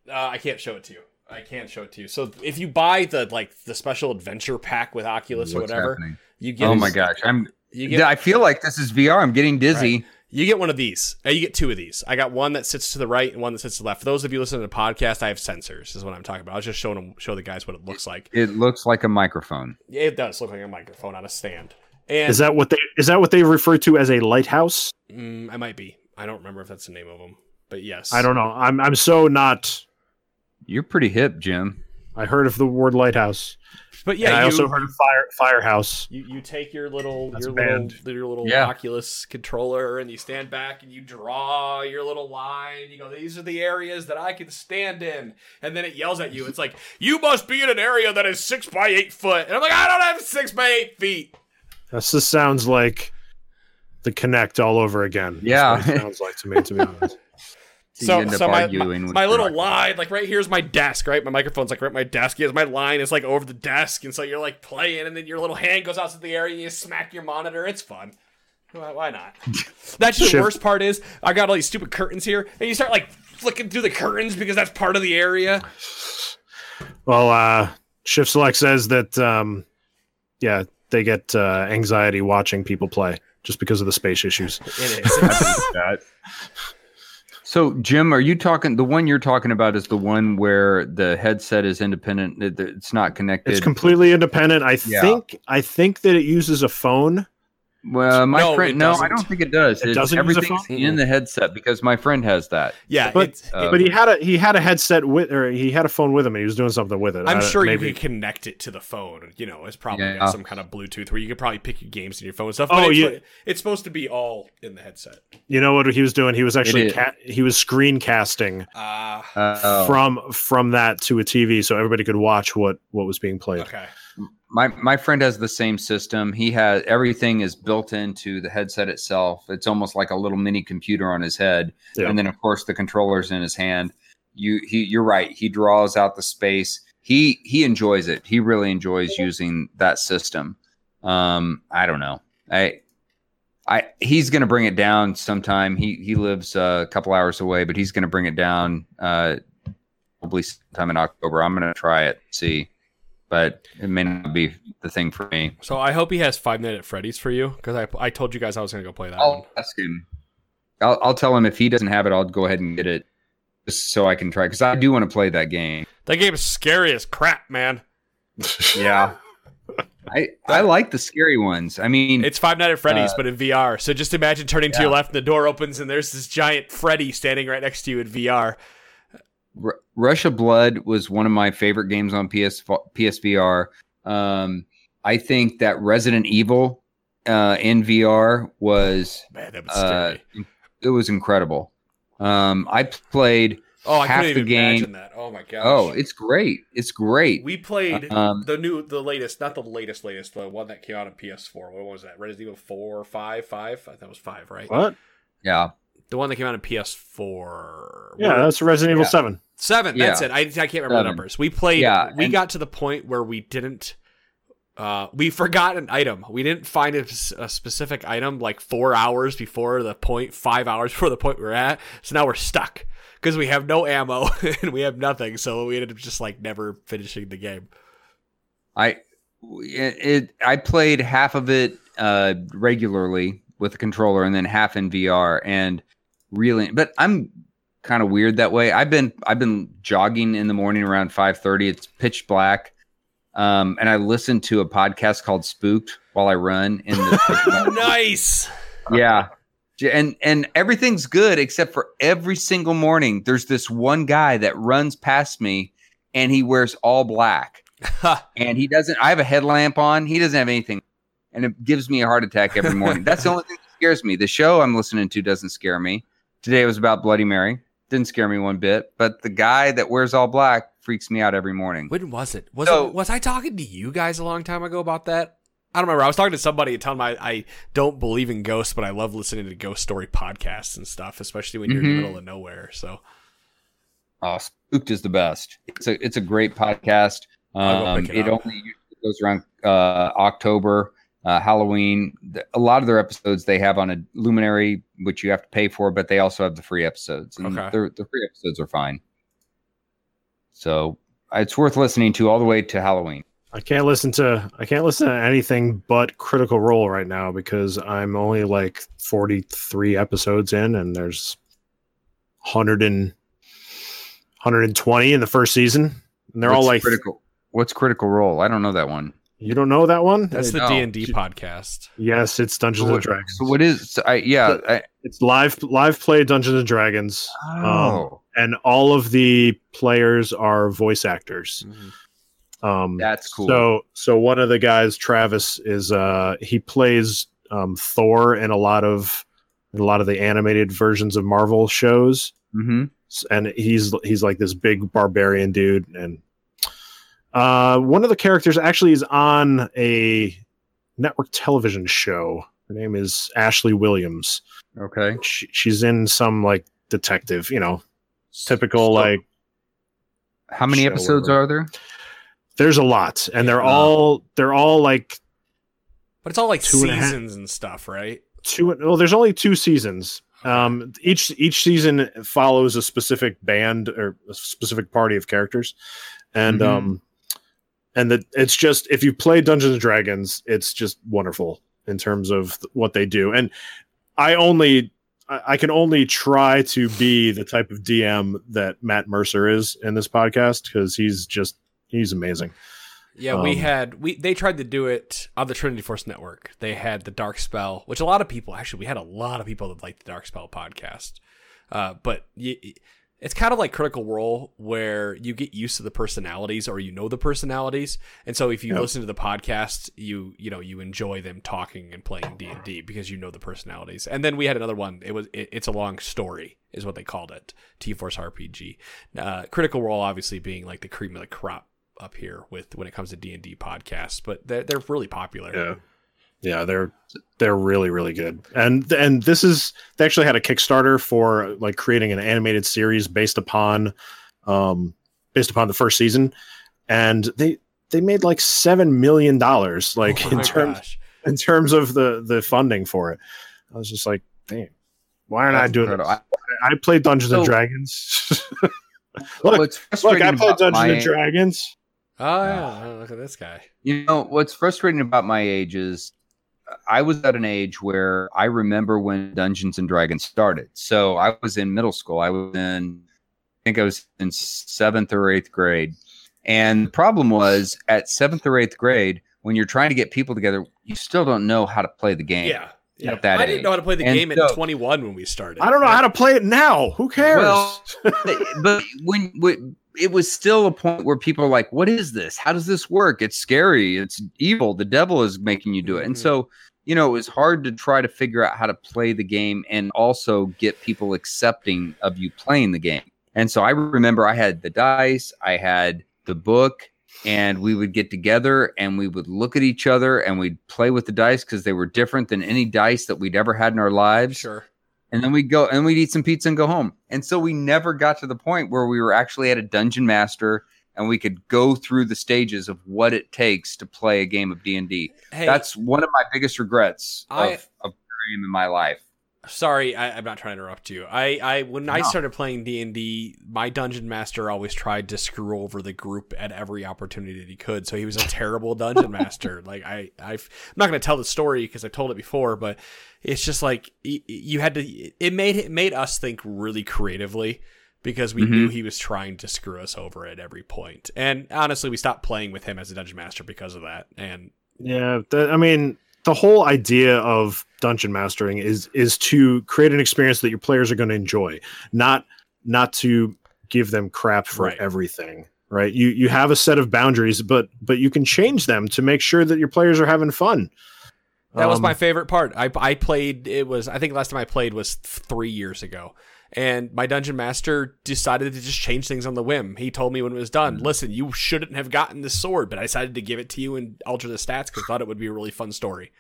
Uh, I can't show it to you. I can't show it to you. So if you buy the like the special adventure pack with Oculus or whatever, happening? you get Oh my gosh, I'm. you get I feel like this is VR. I'm getting dizzy. You get one of these. Uh, You get two of these. I got one that sits to the right and one that sits to the left. For those of you listening to the podcast, I have sensors. Is what I'm talking about. I was just showing them, show the guys what it looks like. It looks like a microphone. It does look like a microphone on a stand. And is that what they is that what they refer to as a lighthouse mm, I might be. I don't remember if that's the name of them, but yes. i don't know i'm i'm so not You're pretty hip, Jim. i heard of the word lighthouse But yeah yeah, i you, also heard of fire firehouse You you take your little That's your a little band. your little Yeah. Oculus controller and you stand back and you draw your little line. You go, these are the areas that I can stand in, and then it yells at you. It's like you must be in an area that is six by eight foot, and I'm like, I don't have six by eight feet. This just sounds like the Kinect all over again. That's Yeah. what it sounds like to me. To be honest, you So, end up so my, arguing my, with my little line, like right here's my desk, right? My microphone's like right at my desk. Is my line is like over the desk, and so you're like playing, and then your little hand goes out to the area, and you smack your monitor. It's fun. Why, why not? That's the worst part is I got all these stupid curtains here, and you start like flicking through the curtains because that's part of the area. Well, uh, Shift Select says that, um, yeah, they get uh, anxiety watching people play just because of the space issues. It is. So, Jim, are you talking? The one you're talking about is the one where the headset is independent. it- It's not connected. It's completely independent. I Yeah. think I think that it uses a phone. Well, my No, friend. No, I doesn't. don't think it does. It It's- doesn't use a Everything's phone? in the headset because my friend has that. yeah, But- Uh, But he had a he had a headset with or he had a phone with him and he was doing something with it. I'm I- sure maybe. you could connect it to the phone. You know, it's probably Yeah. got some kind of Bluetooth where you could probably pick your games in your phone and stuff. Oh, But it's, yeah. it's supposed to be all in the headset. You know what he was doing? He was actually ca- he was screencasting Ah, Uh, from from that to a TV so everybody could watch what what was being played. okay. My my friend has the same system. He has everything is built into the headset itself. It's almost like a little mini computer on his head, Yeah. and then of course the controller's in his hand. You he you're right. He draws out the space. He he enjoys it. He really enjoys using that system. Um, I don't know. I I he's going to bring it down sometime. He he lives uh, a couple hours away, but he's going to bring it down uh, probably sometime in October. I'm going to try it, see, but it may not be the thing for me. So I hope he has Five Nights at Freddy's for you because I, I told you guys I was gonna go play that one. I'll ask him. I'll, I'll tell him if he doesn't have it, I'll go ahead and get it just so I can try because I do want to play that game. That game is scary as crap, man. Yeah. I I like the scary ones. I mean, It's Five Nights at Freddy's, Uh, but in VR. So just imagine turning to your left and the door opens and there's this giant Freddy standing right next to you in VR. R- Rush of Blood was one of my favorite games on PS PSVR. Um, I think that Resident Evil uh, in VR was Man, that was uh, it was incredible. Um, I played. oh, I half couldn't the even game- imagine that. Oh my gosh. Oh, it's great! It's great. we played Um, the new, the latest, not the latest, latest, the one that came out on PS4. What was that? Resident Evil 4, 5, 5? I think that was 5, right? What? Yeah, The one that came out on PS4. Yeah, that's Resident Evil Yeah. Seven. Seven. That's Yeah. it. I, I can't remember the numbers. We played. Yeah, we and- got to the point where we didn't. Uh, we forgot an item. We didn't find a specific item like four hours before the point, five hours before the point we're at. So now we're stuck because we have no ammo and we have nothing. So we ended up just like never finishing the game. I it, it I played half of it uh, regularly with the controller and then half in VR and really, but I'm kind of weird that way. I've been I've been jogging in the morning around five thirty. It's pitch black. Um, and I listen to a podcast called Spooked while I run in the nice. yeah and and everything's good except for every single morning there's this one guy that runs past me and he wears all black and he doesn't i have a headlamp on he doesn't have anything and it gives me a heart attack every morning that's the only thing that scares me the show i'm listening to doesn't scare me today was about bloody mary didn't scare me one bit but the guy that wears all black freaks me out every morning when was it? Was So- it? Was I talking to you guys a long time ago about that? I don't remember. I was talking to somebody and telling them I, I don't believe in ghosts, but I love listening to ghost story podcasts and stuff, especially when you're in Mhm. the middle of nowhere. So Oh, Spooked is the best. It's a it's a great podcast. Um, it it only goes around uh, October, uh, Halloween. A lot of their episodes they have on a Luminary, which you have to pay for, but they also have the free episodes, and Okay. they're- the free episodes are fine. So it's worth listening to all the way to Halloween. I can't listen to I can't listen to anything but Critical Role right now because I'm only like 43 episodes in and there's 100 and 120 in the first season and they're all like critical. What's Critical Role? I don't know that one. You don't know that one? that's the. D and D podcast. yes, it's Dungeons and Dragons. So what is? So I yeah. I, It's live live play Dungeons and Dragons oh, and all of the players are voice actors. Um that's cool. So so one of the guys, Travis, is uh he plays um Thor in a lot of in a lot of the animated versions of Marvel shows. hmm And he's he's like this big barbarian dude. And uh one of the characters actually is on a network television show. Her name is Ashley Williams. Okay. She, she's in some like detective, you know, typical So- like How many episodes or- are there? there's a lot and they're Yeah. all they're all like But it's all like Two and a half- seasons and stuff, right? two well there's only two seasons um each each season follows a specific band or a specific party of characters and Mhm. um and that it's just if you play dungeons and dragons it's just wonderful in terms of th- what they do and i only I can only try to be the type of dm that matt mercer is in this podcast because he's just he's amazing Yeah, we Um, had we they tried to do it on the Trinity Force Network. They had the Dark Spell, which a lot of people actually we had a lot of people that liked the Dark Spell podcast. Uh, but y it's kind of like Critical Role, where you get used to the personalities or you know the personalities, and so if you Yep. listen to the podcast, you you know you enjoy them talking and playing D and D because you know the personalities. And then we had another one. It was it, it's a long story, is what they called it. T Force RPG. Uh, Critical Role, obviously being like the cream of the crop up here with when it comes to D and D podcasts, but they're they're really popular. Yeah, yeah, they're they're really really good. And and this is they actually had a Kickstarter for like creating an animated series based upon, um, based upon the first season, and they they made like seven million dollars like Oh in terms gosh. in terms of the the funding for it. I was just like, damn, why aren't I doing it? incredible. I, played Dungeons and Dragons. Look, look, look, I played about Dungeons my and Dragons. Oh yeah, oh, look at this guy. You know, what's frustrating about my age is I was at an age where I remember when Dungeons and Dragons started. So I was in middle school. I was in, I think I was in seventh or eighth grade. And the problem was at seventh or eighth grade, when you're trying to get people together, you still don't know how to play the game. Yeah, yeah. At that I didn't know how to play the And game so- at 21 when we started. I don't know how to play it now. Who cares? Well, but when, when it was still a point where people are like, "What is this? How does this work? It's scary. It's evil. The devil is making you do it." And Mhm. so, you know, it was hard to try to figure out how to play the game and also get people accepting of you playing the game. And so I remember I had the dice, I had the book, and we would get together and we would look at each other and we'd play with the dice because they were different than any dice that we'd ever had in our lives Sure. And then we'd go and we'd eat some pizza and go home. And so we never got to the point where we were actually at a dungeon master and we could go through the stages of what it takes to play a game of D and D. That's one of my biggest regrets I- of, of in my life. Sorry, I, I'm not trying to interrupt you. I, I when I started playing D and D, my dungeon master always tried to screw over the group at every opportunity that he could. So he was a terrible dungeon master. Like I, I've, I'm not going to tell the story because I've told it before, but it's just like you had to. It made it made us think really creatively because we Mhm. knew he was trying to screw us over at every point. And honestly, we stopped playing with him as a dungeon master because of that. And Yeah, the, I mean, the whole idea of dungeon mastering is is to create an experience that your players are going to enjoy, not not to give them crap for Right. everything. Right? You you have a set of boundaries, but but you can change them to make sure that your players are having fun. That was Um, my favorite part. I I played. It was I think the last time I played was three years ago, and my dungeon master decided to just change things on the whim. He told me when it was done, Mm. "Listen, you shouldn't have gotten this sword, but I decided to give it to you and alter the stats because I thought it would be a really fun story."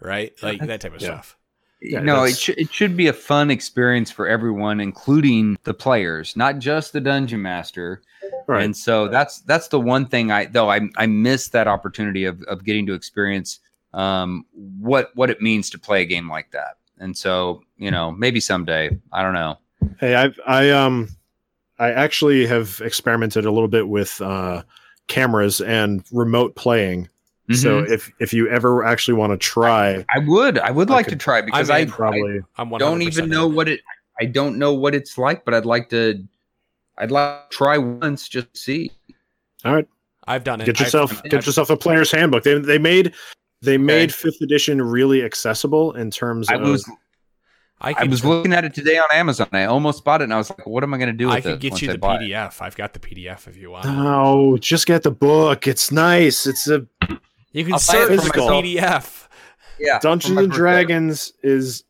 Right, like that type of Yeah. stuff. Yeah, no, it, that's- sh- it should be a fun experience for everyone, including the players, not just the dungeon master. right. And so that's that's the one thing I though I I miss that opportunity of of getting to experience um what what it means to play a game like that. And so, you know, maybe someday, I don't know. Hey, I I um I actually have experimented a little bit with uh cameras and remote playing. So Mhm. if if you ever actually want to try, I would I would I like could- to try because I I, mean, I probably I'm 100% don't even know what it I don't know what it's like, but I'd like to I'd like to try once just to see. all right. I've done it. Get I've- yourself I've- get yourself a player's handbook. They they made they made Okay. fifth edition really accessible in terms I of was I, I was looking at it today on Amazon. I almost bought it and I was like, what am I gonna do with I it? could get you I the buy it? PDF. I've got the PDF if you want. no, just get the book. It's nice. It's a you can I'll buy it search for for. PDF. Yeah. Dungeons my and birthday. Dragons is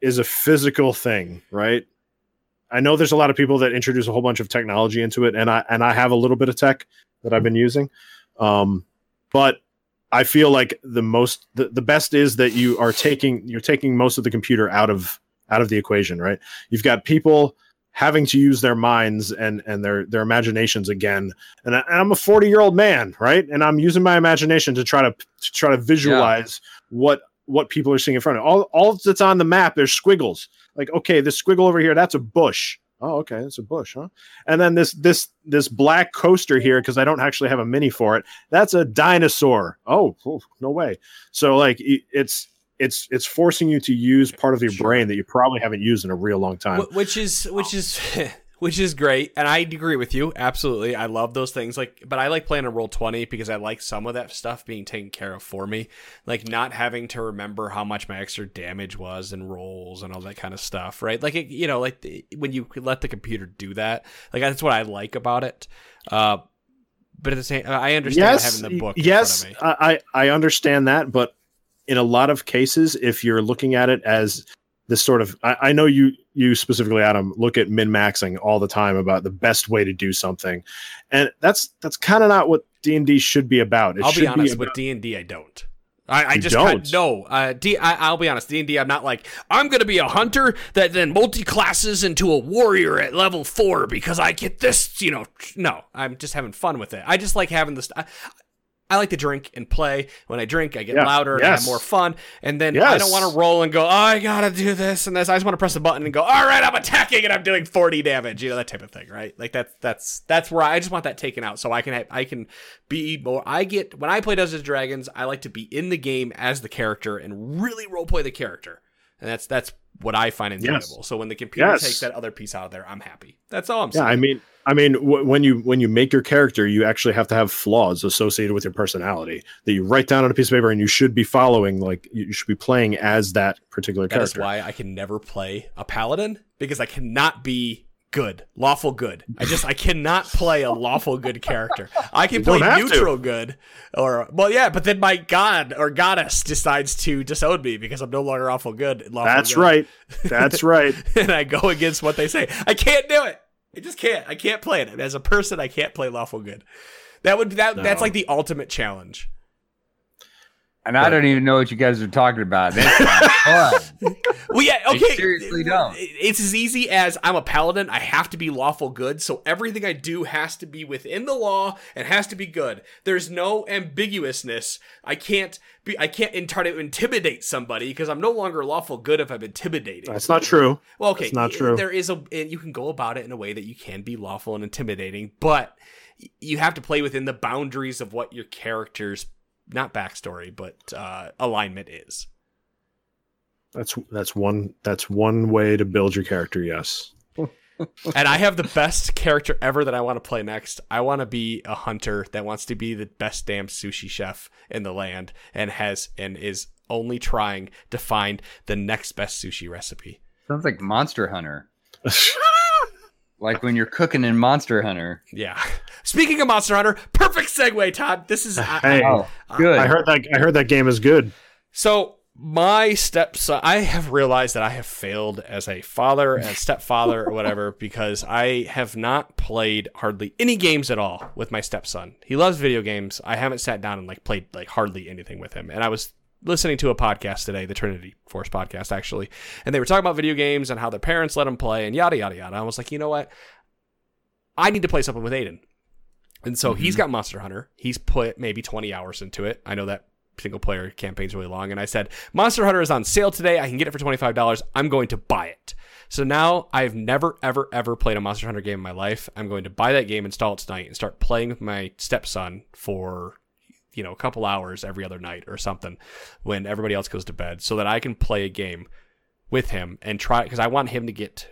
is a physical thing, right? I know there's a lot of people that introduce a whole bunch of technology into it, and I and I have a little bit of tech that I've been using, um, but I feel like the most the, the best is that you are taking you're taking most of the computer out of out of the equation, right? You've got people having to use their minds and and their their imaginations again. And, I, and I'm a 40 year old man, right? And I'm using my imagination to try to, to try to visualize yeah. what what people are seeing in front of all all that's on the map. There's squiggles. Like okay, this squiggle over here, that's a bush. Oh, okay, it's a bush, huh? And then this this this black coaster here, because I don't actually have a mini for it. That's a dinosaur. Oh, oh, no way. So like it's it's it's forcing you to use part of your brain that you probably haven't used in a real long time. Which is which is which is great, and I agree with you absolutely. I love those things, like, but I like playing a roll twenty because I like some of that stuff being taken care of for me, like not having to remember how much my extra damage was and rolls and all that kind of stuff, right? Like, it, you know, like the, when you let the computer do that, like that's what I like about it. Uh, but at the same, I understand yes, having the book. Yes, I I understand that, but in a lot of cases, if you're looking at it as this sort of I, I, know you you specifically adam look at min maxing all the time about the best way to do something and that's that's kind of not what d&d should be about it i'll be honest be with d&d i don't I, I just don't. no. Uh, D, I, I'll be honest. D and D. I'm not like I'm gonna be a hunter that then multi classes into a warrior at level four because I get this. You know, no. I'm just having fun with it. I just like having this. I, I like to drink and play. When I drink, I get louder and yes. I have more fun. And then yes. I don't want to roll and go, oh, I gotta do this and this. I just want to press a button and go, all right, I'm attacking and I'm doing 40 damage. You know that type of thing, right? Like that's that's that's where I just want that taken out so I can have, I can be more. I get when I play Dungeons and Dragons, I like to be in the game as the character and really role play the character, and that's that's what I find enjoyable. So when the computer takes that other piece out of there, I'm happy. That's all I'm saying. Yeah, I mean, I mean, w- when you when you make your character, you actually have to have flaws associated with your personality that you write down on a piece of paper, and you should be following. Like you should be playing as that particular that character. That's why I can never play a paladin because I cannot be good, lawful good. I just I cannot play a lawful good character. I can play neutral to. good, or well, yeah, but then my god or goddess decides to disown me because I'm no longer lawful good. Lawful That's good. right. That's right. and I go against what they say. I can't do it. I just can't. I can't play it as a person. I can't play lawful good. That would that no. that's like the ultimate challenge. And I don't even know what you guys are talking about. well, yeah, okay. I seriously don't. It's as easy as I'm a paladin. I have to be lawful good, so everything I do has to be within the law and has to be good. There's no ambiguousness. I can't be. I can't try to intimidate somebody because I'm no longer lawful good if I'm intimidating. That's not true. Well, okay, That's not true. There is a, and you can go about it in a way that you can be lawful and intimidating, but you have to play within the boundaries of what your character's not backstory, but uh, alignment is. That's that's one that's one way to build your character. Yes. and I have the best character ever that I want to play next. I want to be a hunter that wants to be the best damn sushi chef in the land and has and is only trying to find the next best sushi recipe. Sounds like Monster Hunter. like when you're cooking in Monster Hunter. Yeah. Speaking of Monster Hunter, perfect segue, Todd. This is hey, oh, good. I heard that. I heard that game is good. So my stepson, I have realized that I have failed as a father and stepfather or whatever because I have not played hardly any games at all with my stepson. He loves video games. I haven't sat down and like played like hardly anything with him. And I was listening to a podcast today, the Trinity Force podcast actually, and they were talking about video games and how their parents let them play and yada yada yada. I was like, you know what? I need to play something with Aiden. And so mm-hmm. he's got Monster Hunter. He's put maybe 20 hours into it. I know that single player campaign's really long. And I said, Monster Hunter is on sale today. I can get it for $25. I'm going to buy it. So now I've never, ever, ever played a Monster Hunter game in my life. I'm going to buy that game, install it tonight, and start playing with my stepson for you know a couple hours every other night or something when everybody else goes to bed so that I can play a game with him and try because I want him to get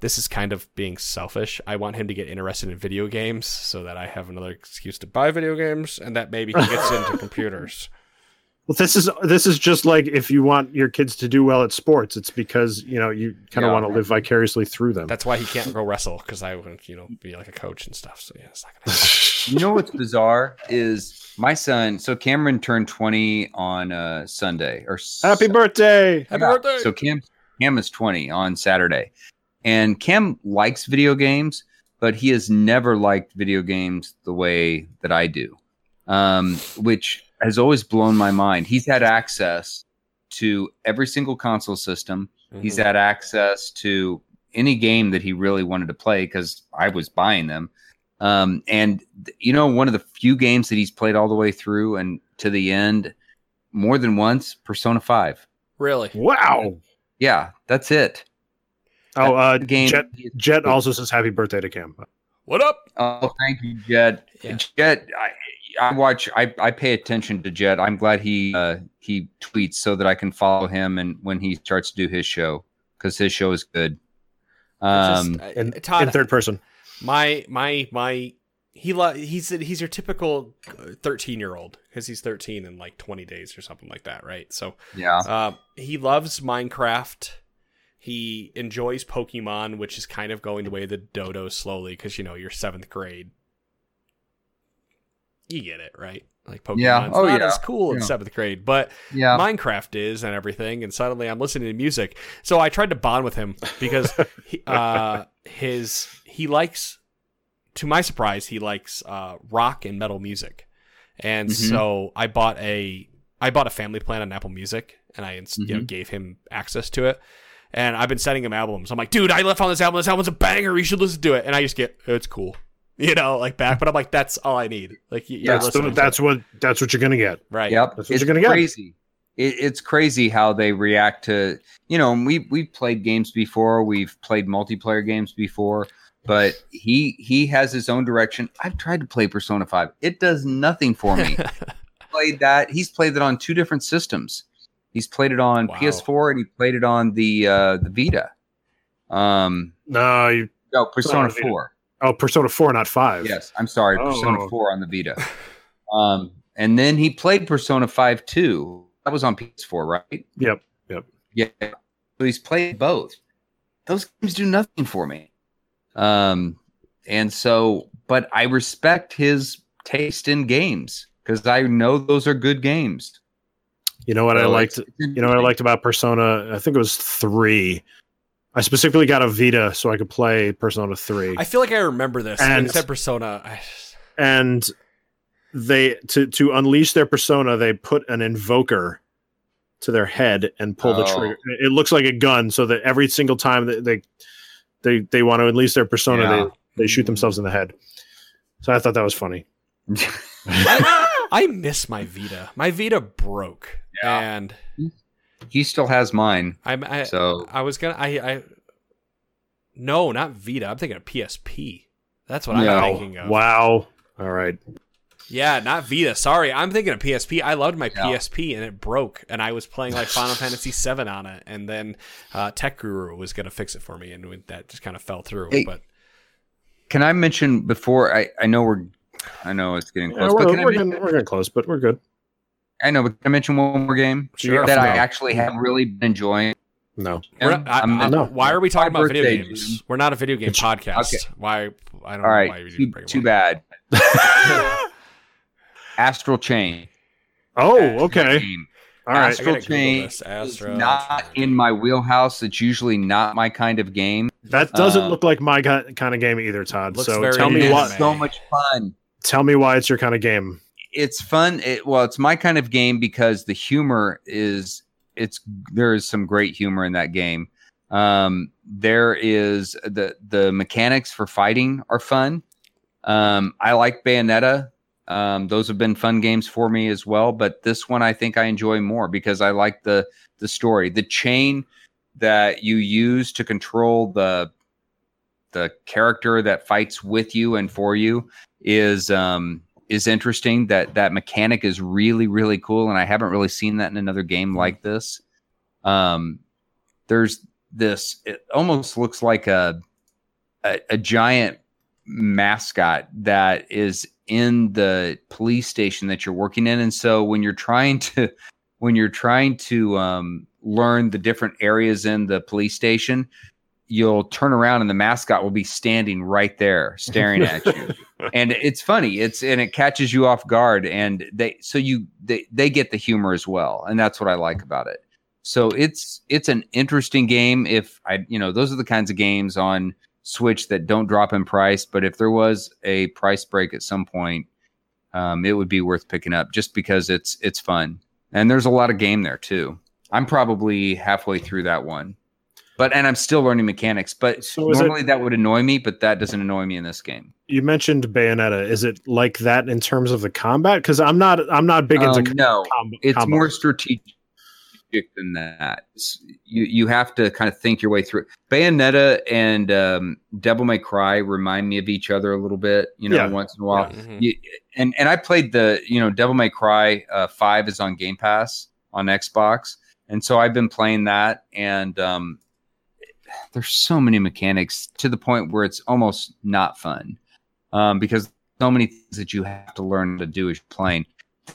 this is kind of being selfish. I want him to get interested in video games so that I have another excuse to buy video games and that maybe he gets into computers. Well, this is this is just like if you want your kids to do well at sports, it's because you know you kind of yeah, want to live vicariously through them. That's why he can't go wrestle because I would you know be like a coach and stuff. So yeah, it's not gonna. you know what's bizarre is my son. So Cameron turned twenty on uh, Sunday or happy birthday! Happy yeah. birthday! So Cam Cam is twenty on Saturday, and Cam likes video games, but he has never liked video games the way that I do, um, which has always blown my mind. He's had access to every single console system. Mm-hmm. He's had access to any game that he really wanted to play because I was buying them. Um, and you know, one of the few games that he's played all the way through and to the end more than once, Persona Five. Really? Wow. Yeah, that's it. Oh, uh, game. Jet, Jet also says happy birthday to Cam. What up? Oh, thank you, Jed. Yeah. Jet, I, I watch. I, I pay attention to Jed. I'm glad he uh, he tweets so that I can follow him and when he starts to do his show because his show is good. Um, Just, uh, In, Todd, in third person. my my my he lo- he's he's your typical 13 year old because he's 13 in like 20 days or something like that right so yeah, uh, he loves minecraft he enjoys pokemon which is kind of going the way of the dodo slowly because you know you're seventh grade you get it right like pokemon's Yeah. Oh, not yeah. as cool in Yeah. seventh grade but yeah. Minecraft is and everything, and suddenly I'm listening to music. So I tried to bond with him because he, uh, his he likes, to my surprise, he likes uh, rock and metal music, and Mhm. so I bought a I bought a family plan on Apple Music, and I you know Mhm. gave him access to it. And I've been sending him albums. I'm like, dude, I left on this album. This album's a banger. You should listen to it. And I just get, it's cool, you know, like back. But I'm like, that's all I need. Like, you- you're Yeah, So that's what that's what you're gonna get. right. Yep, That's what it's you're gonna get. crazy. It, it's crazy how they react to you know. We we've played games before. We've played multiplayer games before. But he he has his own direction. I've tried to play Persona Five. It does nothing for me. played that. He's played it on two different systems. He's played it on Wow. PS4 and he played it on the uh, the Vita. Um, No, you, no, Persona 4. oh, Persona Four, not five. Yes, I'm sorry, Oh. Persona 4 on the Vita. Um, and then he played Persona 5 too. That was on PS4, right? Yep. Yep. Yeah. So he's played both. Those games do nothing for me. Um, and so, but I respect his taste in games because I know those are good games. You know what I So liked? it's- You know what I liked about Persona? I think it was three. I specifically got a Vita so I could play Persona Three, I feel like I remember this. And And- said Persona. I, and they to to unleash their persona, they put an invoker to their head and pull the Oh. trigger. It looks like a gun, so that every single time that they they they want to unleash their persona, Yeah. they they shoot themselves in the head. So I thought that was funny. I, I miss my Vita. My Vita broke, Yeah. and he still has mine. I'm I, So I was gonna I I no not Vita. I'm thinking of PSP. That's what No. I'm thinking of. Wow. All right. Yeah, not Vita. Sorry, I'm thinking of PSP. I loved my Yeah. PSP, and it broke, and I was playing like Final Fantasy VII on it, and then uh, Tech Guru was gonna fix it for me, and that just kind of fell through. Hey, but can I mention before I, I know we're I know it's getting close, but we're, can I, we're, mention, getting, we're getting close, but we're good. I know, but can I mention one more game Sure. that I actually have really been enjoying? No. we're not, I, I'm- I- No. why are we talking My about video games? Jim. We're not a video game It's- podcast. okay. Why? I don't All know right, why we too, didn't bring it too bad. Astral Chain. Oh, Astral okay. Chain All right. Astral Chain this. is Astral not Chain. in my wheelhouse. It's usually not my kind of game. That doesn't Uh, look like my kind of game either, Todd. So tell me anime. why. So much fun. Tell me why it's your kind of game. It's fun. It, well, it's my kind of game because the humor is it's there is some great humor in that game. Um, there is the the mechanics for fighting are fun. Um, I like Bayonetta. Um, those have been fun games for me as well. But this one I think I enjoy more because I like the the story, the chain that you use to control the the character that fights with you and for you is um is interesting. That that mechanic is really really cool and i haven't really seen that in another game like this. Um there's this it almost looks like a a, a giant mascot that is in the police station that you're working in and so when you're trying to when you're trying to um, learn the different areas in the police station you'll turn around and the mascot will be standing right there staring at you. And it's funny it's and it catches you off guard and they so you they they get the humor as well and that's what i like about it. So it's it's an interesting game if i you know those are the kinds of games on switch that don't drop in price but if there was a price break at some point um, it would be worth picking up just because it's it's fun. And there's a lot of game there too. I'm probably halfway through that one But and I'm still learning mechanics. But So is it- normally that would annoy me, but that doesn't annoy me in this game. You mentioned Bayonetta. Is it like that in terms of the combat? Because I'm not. I'm not big into Um, no, com- it's combo. more strategic than that. It's- you you have to kind of think your way through. Bayonetta and um, Devil May Cry remind me of each other a little bit. You know, Yeah. once in a while. Mhm. You, and and I played the you know Devil May Cry uh, Five is on Game Pass on Xbox, and so I've been playing that, and um, there's so many mechanics to the point where it's almost not fun um, because so many things that you have to learn to do as you're playing.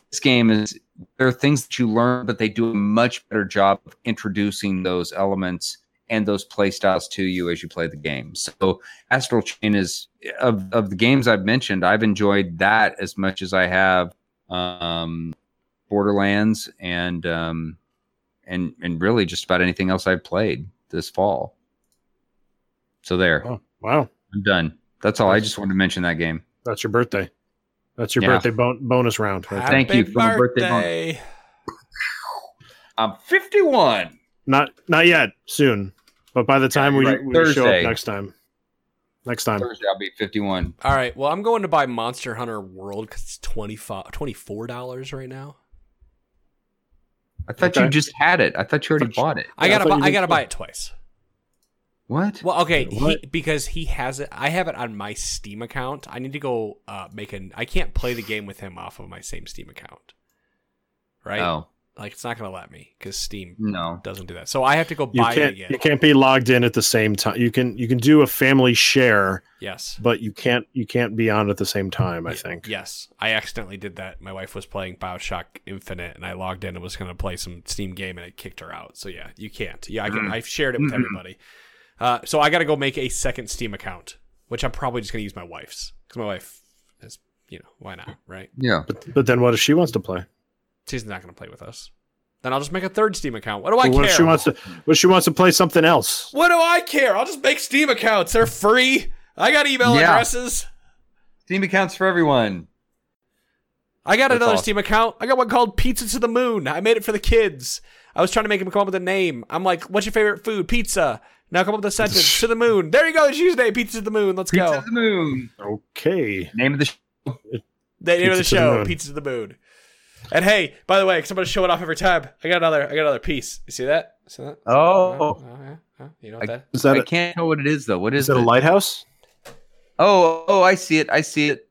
This game is there are things that you learn, but they do a much better job of introducing those elements and those play styles to you as you play the game. So Astral Chain is of of the games I've mentioned, I've enjoyed that as much as I have um, Borderlands and um, and and really just about anything else I've played this fall. So there, Oh, wow, I'm done. That's all. I just wanted to mention that game. that's your birthday. That's your Yeah. birthday bon- bonus round. Right. Thank you for my birthday birthday. I'm 51. Not not yet. Soon, but by the time we, right. we show up next time, next time. Thursday I'll be 51. All right. Well, I'm going to buy Monster Hunter World because it's 25 $24 right now. I thought Okay. you just had it. I thought you already Thought you- bought it. I gotta, thought buy, I gotta buy it twice. What? Well, okay, he, What? because he has it. I have it on my Steam account. I need to go uh, make an. I can't play the game with him off of my same Steam account. Right? Oh Like it's not gonna let me because Steam no. doesn't do that. So I have to go You buy it can't again. you can't be logged in at the same time. You can you can do a family share, Yes. but you can't you can't be on at the same time. I think. Yes, I accidentally did that. My wife was playing Bioshock Infinite, and I logged in and was going to play some Steam game, and it kicked her out. So yeah, you can't. Yeah, I can. Mm. I've shared it with everybody. Uh, so I got to go make a second Steam account, which I'm probably just going to use my wife's because my wife is, you know, why not, right? Yeah. But but then what if she wants to play? She's not going to play with us. Then I'll just make a third Steam account. What do I Well, what care? if she wants to? What if she wants to play something else? what do I care? I'll just make Steam accounts. They're free. I got email Yeah. addresses. Steam accounts for everyone. I got That's another awesome. Steam account. I got one called Pizza to the Moon. I made it for the kids. I was trying to make him come up with a name. I'm like, what's your favorite food? Pizza. Now come up with a sentence. to the moon. There you go. It's Tuesday. Pizza to the moon. Let's Pizza go. to the moon. Okay. Name of the sh- The name of the Pizza to the show. Pizza to the moon. And hey, by the way, because I'm going to show it off every time. I got another. I got another piece. You see that? See that? Oh. oh yeah. Oh, You know what that? Is that I a, can't know what it is though. What is is, that a lighthouse? Oh, oh, I see it. I see it.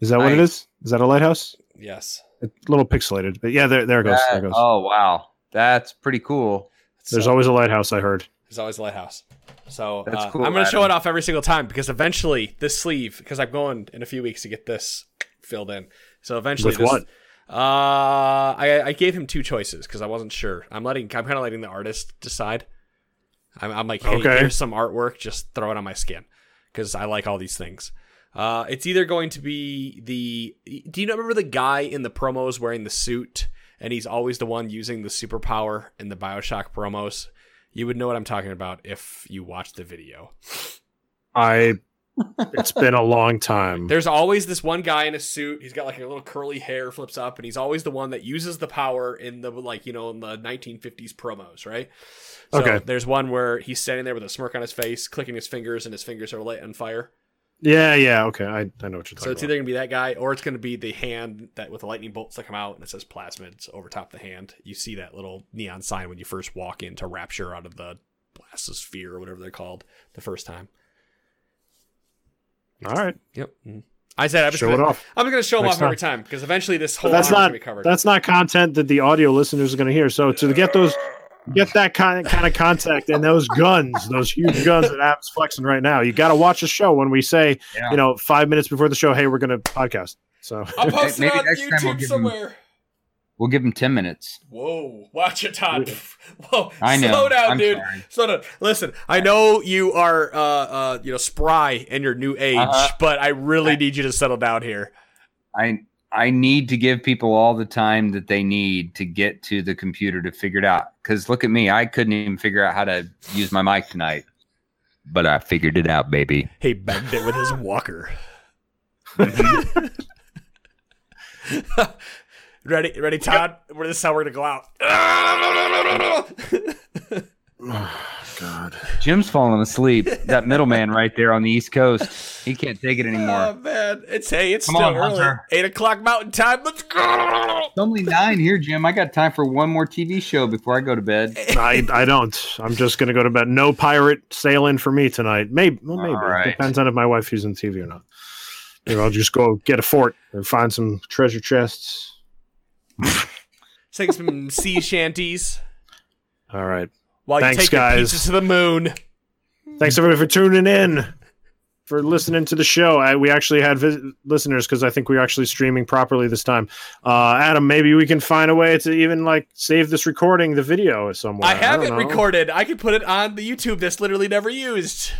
Is that what it is? Is? Is that a lighthouse? Yes. A little pixelated, but yeah, there there it goes. That- there it goes. oh wow, that's pretty cool. There's So- always a lighthouse. I heard. There's always a lighthouse. So uh, cool, I'm going to show it off every single time because eventually this sleeve, because I'm going in a few weeks to get this filled in. So eventually, With this, what? Uh, I, I gave him two choices because I wasn't sure. I'm letting, I'm kind of letting the artist decide. I'm, I'm like, hey, Okay. here's some artwork, just throw it on my skin because I like all these things. Uh, it's either going to be the. Do you remember the guy in the promos wearing the suit, and he's always the one using the superpower in the Bioshock promos? You would know what I'm talking about if you watched the video. I. It's been a long time. There's always this one guy in a suit. He's got like a little curly hair, flips up, and he's always the one that uses the power in the like you know in the 1950s promos, right? So Okay. There's one where he's standing there with a smirk on his face, clicking his fingers, and his fingers are lit on fire. Yeah, yeah. Okay, I, I know what you're talking about. So it's about. either gonna be that guy or it's gonna be the hand that with the lightning bolts that come out and it says plasmids over top the hand. You see that little neon sign when you first walk into Rapture out of the blastosphere or whatever they're called the first time. All right, Yep. I said I was show gonna, it off. I'm gonna show them Next off every time because eventually this whole But that's not gonna be covered. that's not content that the audio listeners are going to hear. So to get those, get that kind kind of contact and those guns, those huge guns that Adam's flexing right now, you got to watch the show when we say, Yeah. you know, five minutes before the show, hey, we're going to podcast. So I'll post it Maybe on next time we'll YouTube give 'em- somewhere. We'll give him ten minutes. Whoa, watch it, Todd. Whoa, I know. slow down, I'm dude. sorry. Slow down. Listen, I know you are, uh, uh, you know, spry in your new age, Uh-huh. but I really I- need you to settle down here. I I need to give people all the time that they need to get to the computer to figure it out. Because look at me, I couldn't even figure out how to use my mic tonight, but I figured it out, baby. He banged it with his walker. ready, ready, Todd. Where this is how we're gonna go out. Oh, God. Jim's falling asleep. That middleman right there on the East Coast. He can't take it Oh anymore. man, it's hey, it's Come still on, early. Hunter. Eight o'clock Mountain Time. Let's go. It's only nine here, Jim. I got time for one more TV show before I go to bed. I, I don't. I'm just gonna go to bed. No pirate sailing for me tonight. Maybe well, maybe All right. depends on if my wife using TV or not. Maybe I'll just go get a fort and find some treasure chests. Take some sea shanties All right. While you Thanks, take guys. your pizza to the moon. Thanks everybody for tuning in, for listening to the show. I, we actually had vis- listeners because I think we are actually streaming properly this time. Uh, Adam, maybe we can find a way to even like save this recording, the video somewhere. I have don't it know. recorded. I could put it on the YouTube that's literally never used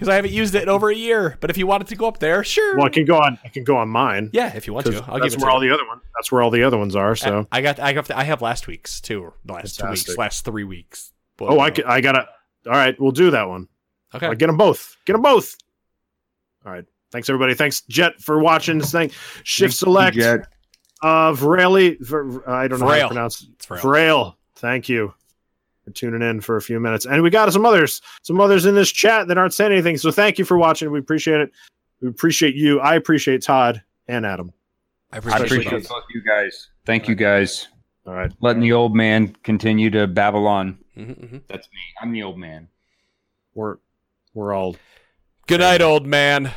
because I haven't used it in over a year. But if you wanted to go up there, sure. Well, I can go on. I can go on mine. yeah, if you want to, I'll that's give it where to all you. the other ones. That's where all the other ones are. So. I got, I got, I have last week's too. The last two weeks, last three weeks. oh, I, uh, can, I gotta. All right, we'll do that one. Okay. All right, get them both. Get them both. All right. Thanks everybody. Thanks Jet for watching this thing. Shift select Jet. of Rayleigh. Ver- I don't know how Vrail. to pronounce It's for real. Frail. Thank you for tuning in for a few minutes. And we got some others, some others in this chat that aren't saying anything. So thank you for watching. We appreciate it. We appreciate you. I appreciate Todd and Adam. I I appreciate, appreciate both you guys. Thank you guys. All right. Letting the old man continue to babble on. Mhm, mhm. That's me. I'm the old man. We're we're all Good night, old man.